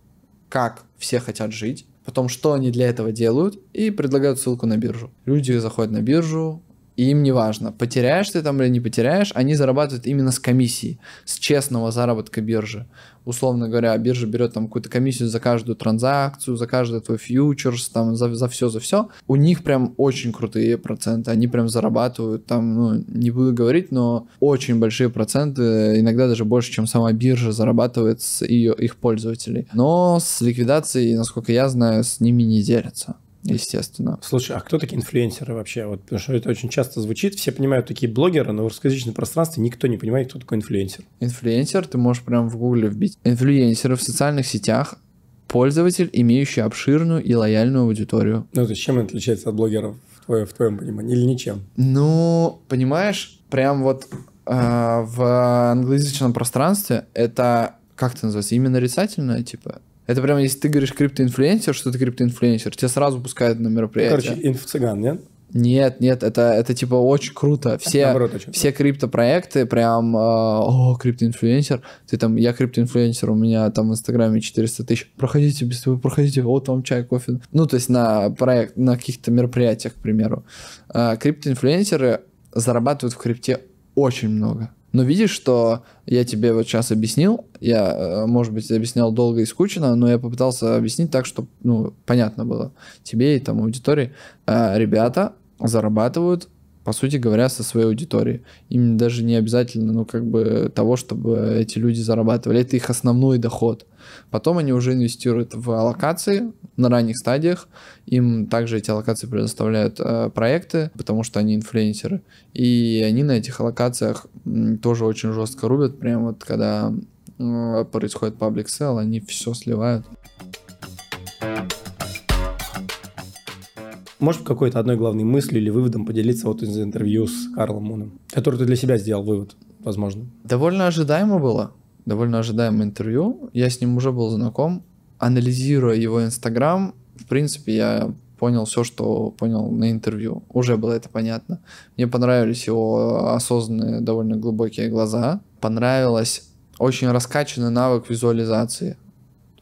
как все хотят жить, потом что они для этого делают, и предлагают ссылку на биржу. Люди заходят на биржу, и им не важно, потеряешь ты там или не потеряешь, они зарабатывают именно с комиссии, с честного заработка биржи. Условно говоря, биржа берет там какую-то комиссию за каждую транзакцию, за каждый твой фьючерс, там за, за все, за все. У них прям очень крутые проценты, они прям зарабатывают там, ну, не буду говорить, но очень большие проценты, иногда даже больше, чем сама биржа зарабатывает с ее, их пользователей. Но с ликвидацией, насколько я знаю, с ними не делятся естественно. Слушай, а кто такие инфлюенсеры вообще? Вот, потому что это очень часто звучит. Все понимают такие блогеры, но в русскоязычном пространстве никто не понимает, кто такой инфлюенсер. Инфлюенсер, ты можешь прям в гугле вбить. Инфлюенсеры в социальных сетях пользователь, имеющий обширную и лояльную аудиторию. Ну, то есть чем он отличается от блогеров в твоем, в твоем понимании? Или ничем? Ну, понимаешь, прям вот э, в англоязычном пространстве это, как это называется, именно нарицательное, типа, это прям, если ты говоришь криптоинфлюенсер, что ты криптоинфлюенсер, тебя сразу пускают на мероприятие. Короче, инфо-цыган, нет? Нет, нет, это, это типа очень круто. Все, Наоборот, очень все криптопроекты прям, э, о, криптоинфлюенсер, ты там, я криптоинфлюенсер, у меня там в Инстаграме 400 тысяч, проходите без того, проходите, вот вам чай, кофе. Ну, то есть на проект, на каких-то мероприятиях, к примеру. Э, криптоинфлюенсеры зарабатывают в крипте очень много. Но видишь, что я тебе вот сейчас объяснил, я, э, может быть, объяснял долго и скучно, но я попытался объяснить так, чтобы, ну, понятно было тебе и там аудитории. А, ребята зарабатывают по сути говоря, со своей аудиторией. Им даже не обязательно, ну, как бы того, чтобы эти люди зарабатывали. Это их основной доход. Потом они уже инвестируют в аллокации на ранних стадиях. Им также эти аллокации предоставляют э, проекты, потому что они инфлюенсеры. И они на этих аллокациях тоже очень жестко рубят. Прям вот когда э, происходит паблик sell, они все сливают. Можешь какой-то одной главной мыслью или выводом поделиться вот из интервью с Карлом Муном, который ты для себя сделал вывод, возможно? Довольно ожидаемо было. Довольно ожидаемое интервью. Я с ним уже был знаком. Анализируя его Инстаграм, в принципе, я понял все, что понял на интервью. Уже было это понятно. Мне понравились его осознанные, довольно глубокие глаза. Понравилось очень раскачанный навык визуализации.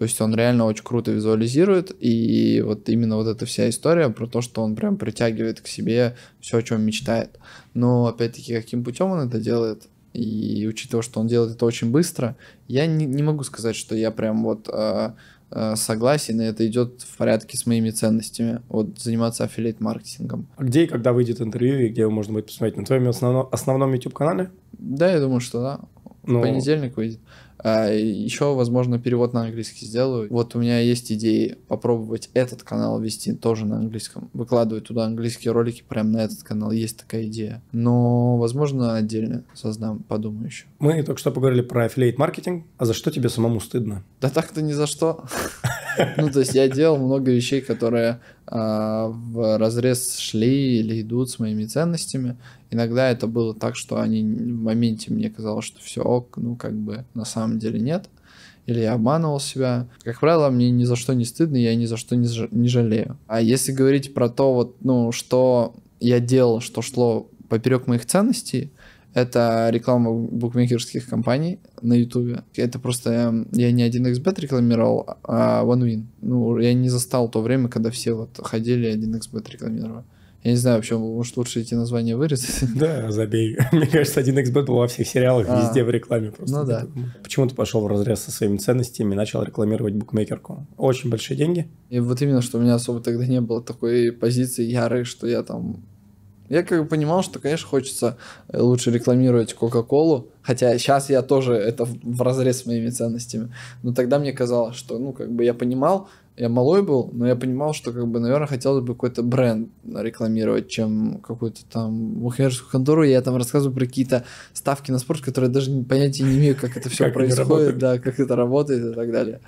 То есть он реально очень круто визуализирует, и вот именно вот эта вся история про то, что он прям притягивает к себе все, о чем мечтает. Но опять-таки, каким путем он это делает, и учитывая, что он делает это очень быстро, я не, не могу сказать, что я прям вот э, э, согласен, и это идет в порядке с моими ценностями, вот заниматься аффилейт-маркетингом. А где и когда выйдет интервью, и где его можно будет посмотреть? На твоем основном, основном YouTube-канале? Да, я думаю, что да. В ну... понедельник выйдет. А, еще, возможно, перевод на английский сделаю. Вот у меня есть идеи попробовать этот канал вести тоже на английском. Выкладывать туда английские ролики прямо на этот канал. Есть такая идея. Но, возможно, отдельно создам, подумаю еще. Мы только что поговорили про affiliate маркетинг. А за что тебе самому стыдно? Да так-то ни за что. Ну, то есть я делал много вещей, которые а, в разрез шли или идут с моими ценностями. Иногда это было так, что они в моменте мне казалось, что все ок, ну как бы на самом деле нет. Или я обманывал себя. Как правило, мне ни за что не стыдно, я ни за что не, не жалею. А если говорить про то, вот, ну, что я делал, что шло поперек моих ценностей, это реклама букмекерских компаний на Ютубе. Это просто эм, я не один xbet рекламировал, а OneWin. Ну, я не застал то время, когда все вот ходили 1xbet рекламировали. Я не знаю, вообще, может, лучше эти названия вырезать? Да, забей. Мне кажется, 1xbet был во всех сериалах, А. везде в рекламе просто. Ну да. Почему ты пошел в разрез со своими ценностями и начал рекламировать букмекерку? Очень большие деньги? И вот именно, что у меня особо тогда не было такой позиции ярой, что я там... Я как бы понимал, что, конечно, хочется э, лучше рекламировать Кока-Колу, хотя сейчас я тоже это в- в разрез с моими ценностями. Но тогда мне казалось, что, ну, как бы я понимал, я малой был, но я понимал, что, как бы, наверное, хотелось бы какой-то бренд рекламировать, чем какую-то там бухгалтерскую контору. Я там рассказываю про какие-то ставки на спорт, которые даже понятия не имею, как это все происходит, да, как это работает и так далее.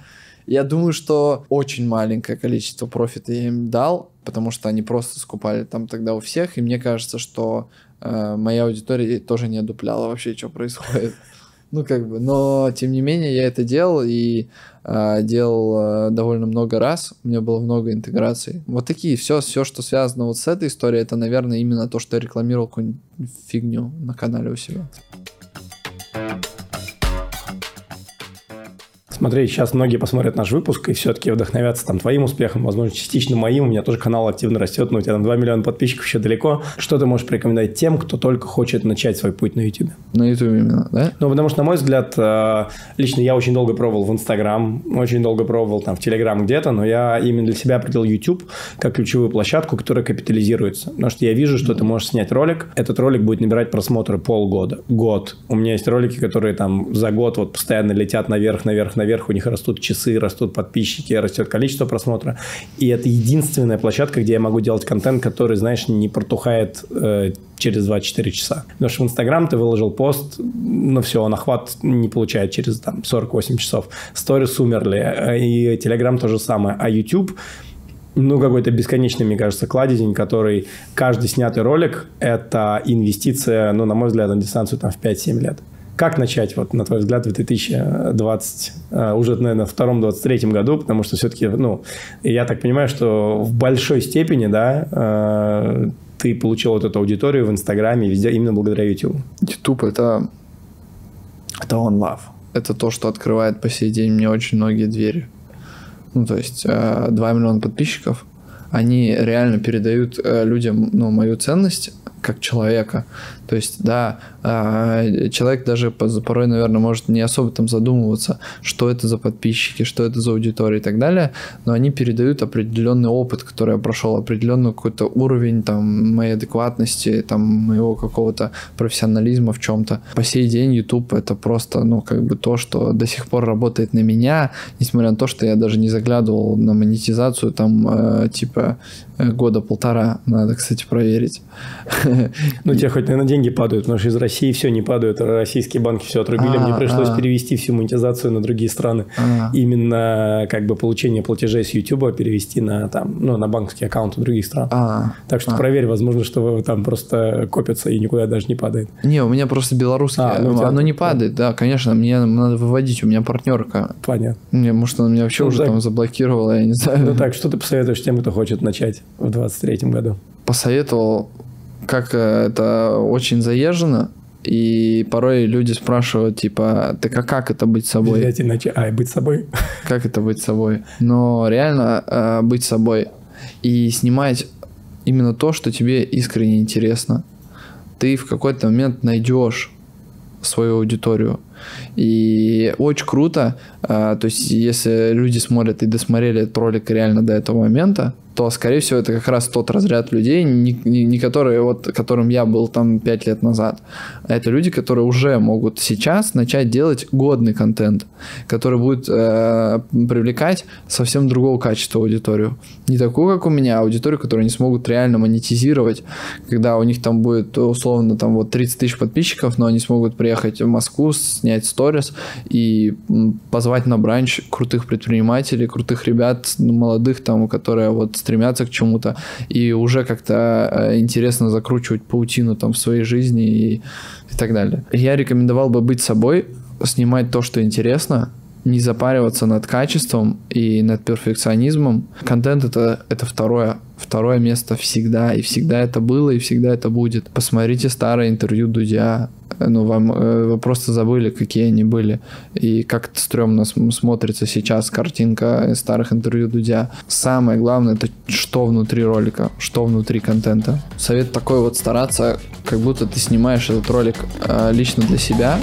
Я думаю, что очень маленькое количество профита я им дал, потому что они просто скупали там тогда у всех, и мне кажется, что э, моя аудитория тоже не одупляла вообще, что происходит. Ну, как бы, но тем не менее я это делал и э, делал э, довольно много раз. У меня было много интеграций. Вот такие, все, все, что связано вот с этой историей, это, наверное, именно то, что я рекламировал какую-нибудь фигню на канале у себя. Смотри, сейчас многие посмотрят наш выпуск и все-таки вдохновятся там твоим успехом, возможно, частично моим. У меня тоже канал активно растет, но у тебя там 2 миллиона подписчиков еще далеко. Что ты можешь порекомендовать тем, кто только хочет начать свой путь на YouTube? На YouTube именно, да? Ну, потому что, на мой взгляд, э, лично я очень долго пробовал в Инстаграм, очень долго пробовал там в Телеграм где-то, но я именно для себя определил YouTube как ключевую площадку, которая капитализируется. Потому что я вижу, что ты можешь снять ролик, этот ролик будет набирать просмотры полгода, год. У меня есть ролики, которые там за год вот постоянно летят наверх, наверх, наверх, у них растут часы, растут подписчики, растет количество просмотра. И это единственная площадка, где я могу делать контент, который, знаешь, не протухает э, через 24 часа. Потому что в Инстаграм ты выложил пост, ну все, он охват не получает через там 48 часов. Сторис умерли, э, и Телеграм то же самое. А YouTube ну, какой-то бесконечный, мне кажется, кладезень, который каждый снятый ролик – это инвестиция, ну, на мой взгляд, на дистанцию там в 5-7 лет. Как начать, вот, на твой взгляд, в 2020, э, уже, наверное, втором-23 году, потому что все-таки, ну, я так понимаю, что в большой степени, да, э, ты получил вот эту аудиторию в Инстаграме, везде, именно благодаря YouTube. YouTube это это он love. Это то, что открывает по сей день мне очень многие двери. Ну, то есть э, 2 миллиона подписчиков, они реально передают э, людям ну, мою ценность как человека. То есть, да, э, человек даже по- порой, наверное, может не особо там задумываться, что это за подписчики, что это за аудитория и так далее, но они передают определенный опыт, который я прошел, определенный какой-то уровень там моей адекватности, там моего какого-то профессионализма в чем-то. По сей день YouTube это просто, ну, как бы то, что до сих пор работает на меня, несмотря на то, что я даже не заглядывал на монетизацию там э, типа э, года полтора. Надо, кстати, проверить. Ну, тебе хоть, наверное, деньги падают, потому что из России все не падают, российские банки все отрубили, А, мне пришлось а. перевести всю монетизацию на другие страны. А. Именно как бы получение платежей с YouTube перевести на там, ну, на банковские аккаунты других стран. А, Так что а. проверь, возможно, что там просто копится и никуда даже не падает. Не, у меня просто белорусский. А, ну, Оно не падает, да, конечно. Мне надо выводить. У меня партнерка. Понятно. Не, может, она меня вообще Ну, уже так. там заблокировала, я не знаю. Ну так, что ты посоветуешь тем, кто хочет начать в 23 году? Посоветовал, как э, это очень заезжено. И порой люди спрашивают, типа, так а как это быть собой? Взять и начать, а, быть собой. Как это быть собой? Но реально э, быть собой и снимать именно то, что тебе искренне интересно. Ты в какой-то момент найдешь свою аудиторию. И очень круто, э, то есть если люди смотрят и досмотрели этот ролик реально до этого момента, то, скорее всего, это как раз тот разряд людей, не, не- не которые, вот, которым я был там 5 лет назад, а это люди, которые уже могут сейчас начать делать годный контент, который будет э, привлекать совсем другого качества аудиторию. Не такую, как у меня, а аудиторию, которую они смогут реально монетизировать, когда у них там будет условно там вот 30 тысяч подписчиков, но они смогут приехать в Москву, снять сторис и позвать на бранч крутых предпринимателей, крутых ребят, молодых там, которые вот стремятся к чему-то и уже как-то э, интересно закручивать паутину там в своей жизни и, и так далее. Я рекомендовал бы быть собой, снимать то, что интересно, не запариваться над качеством и над перфекционизмом. Контент это, это второе, второе место всегда, и всегда это было, и всегда это будет. Посмотрите старое интервью Дудя, ну, вам э, вы просто забыли, какие они были. И как это стрёмно смотрится сейчас картинка старых интервью Дудя. Самое главное, это что внутри ролика, что внутри контента. Совет такой вот стараться, как будто ты снимаешь этот ролик э, лично для себя,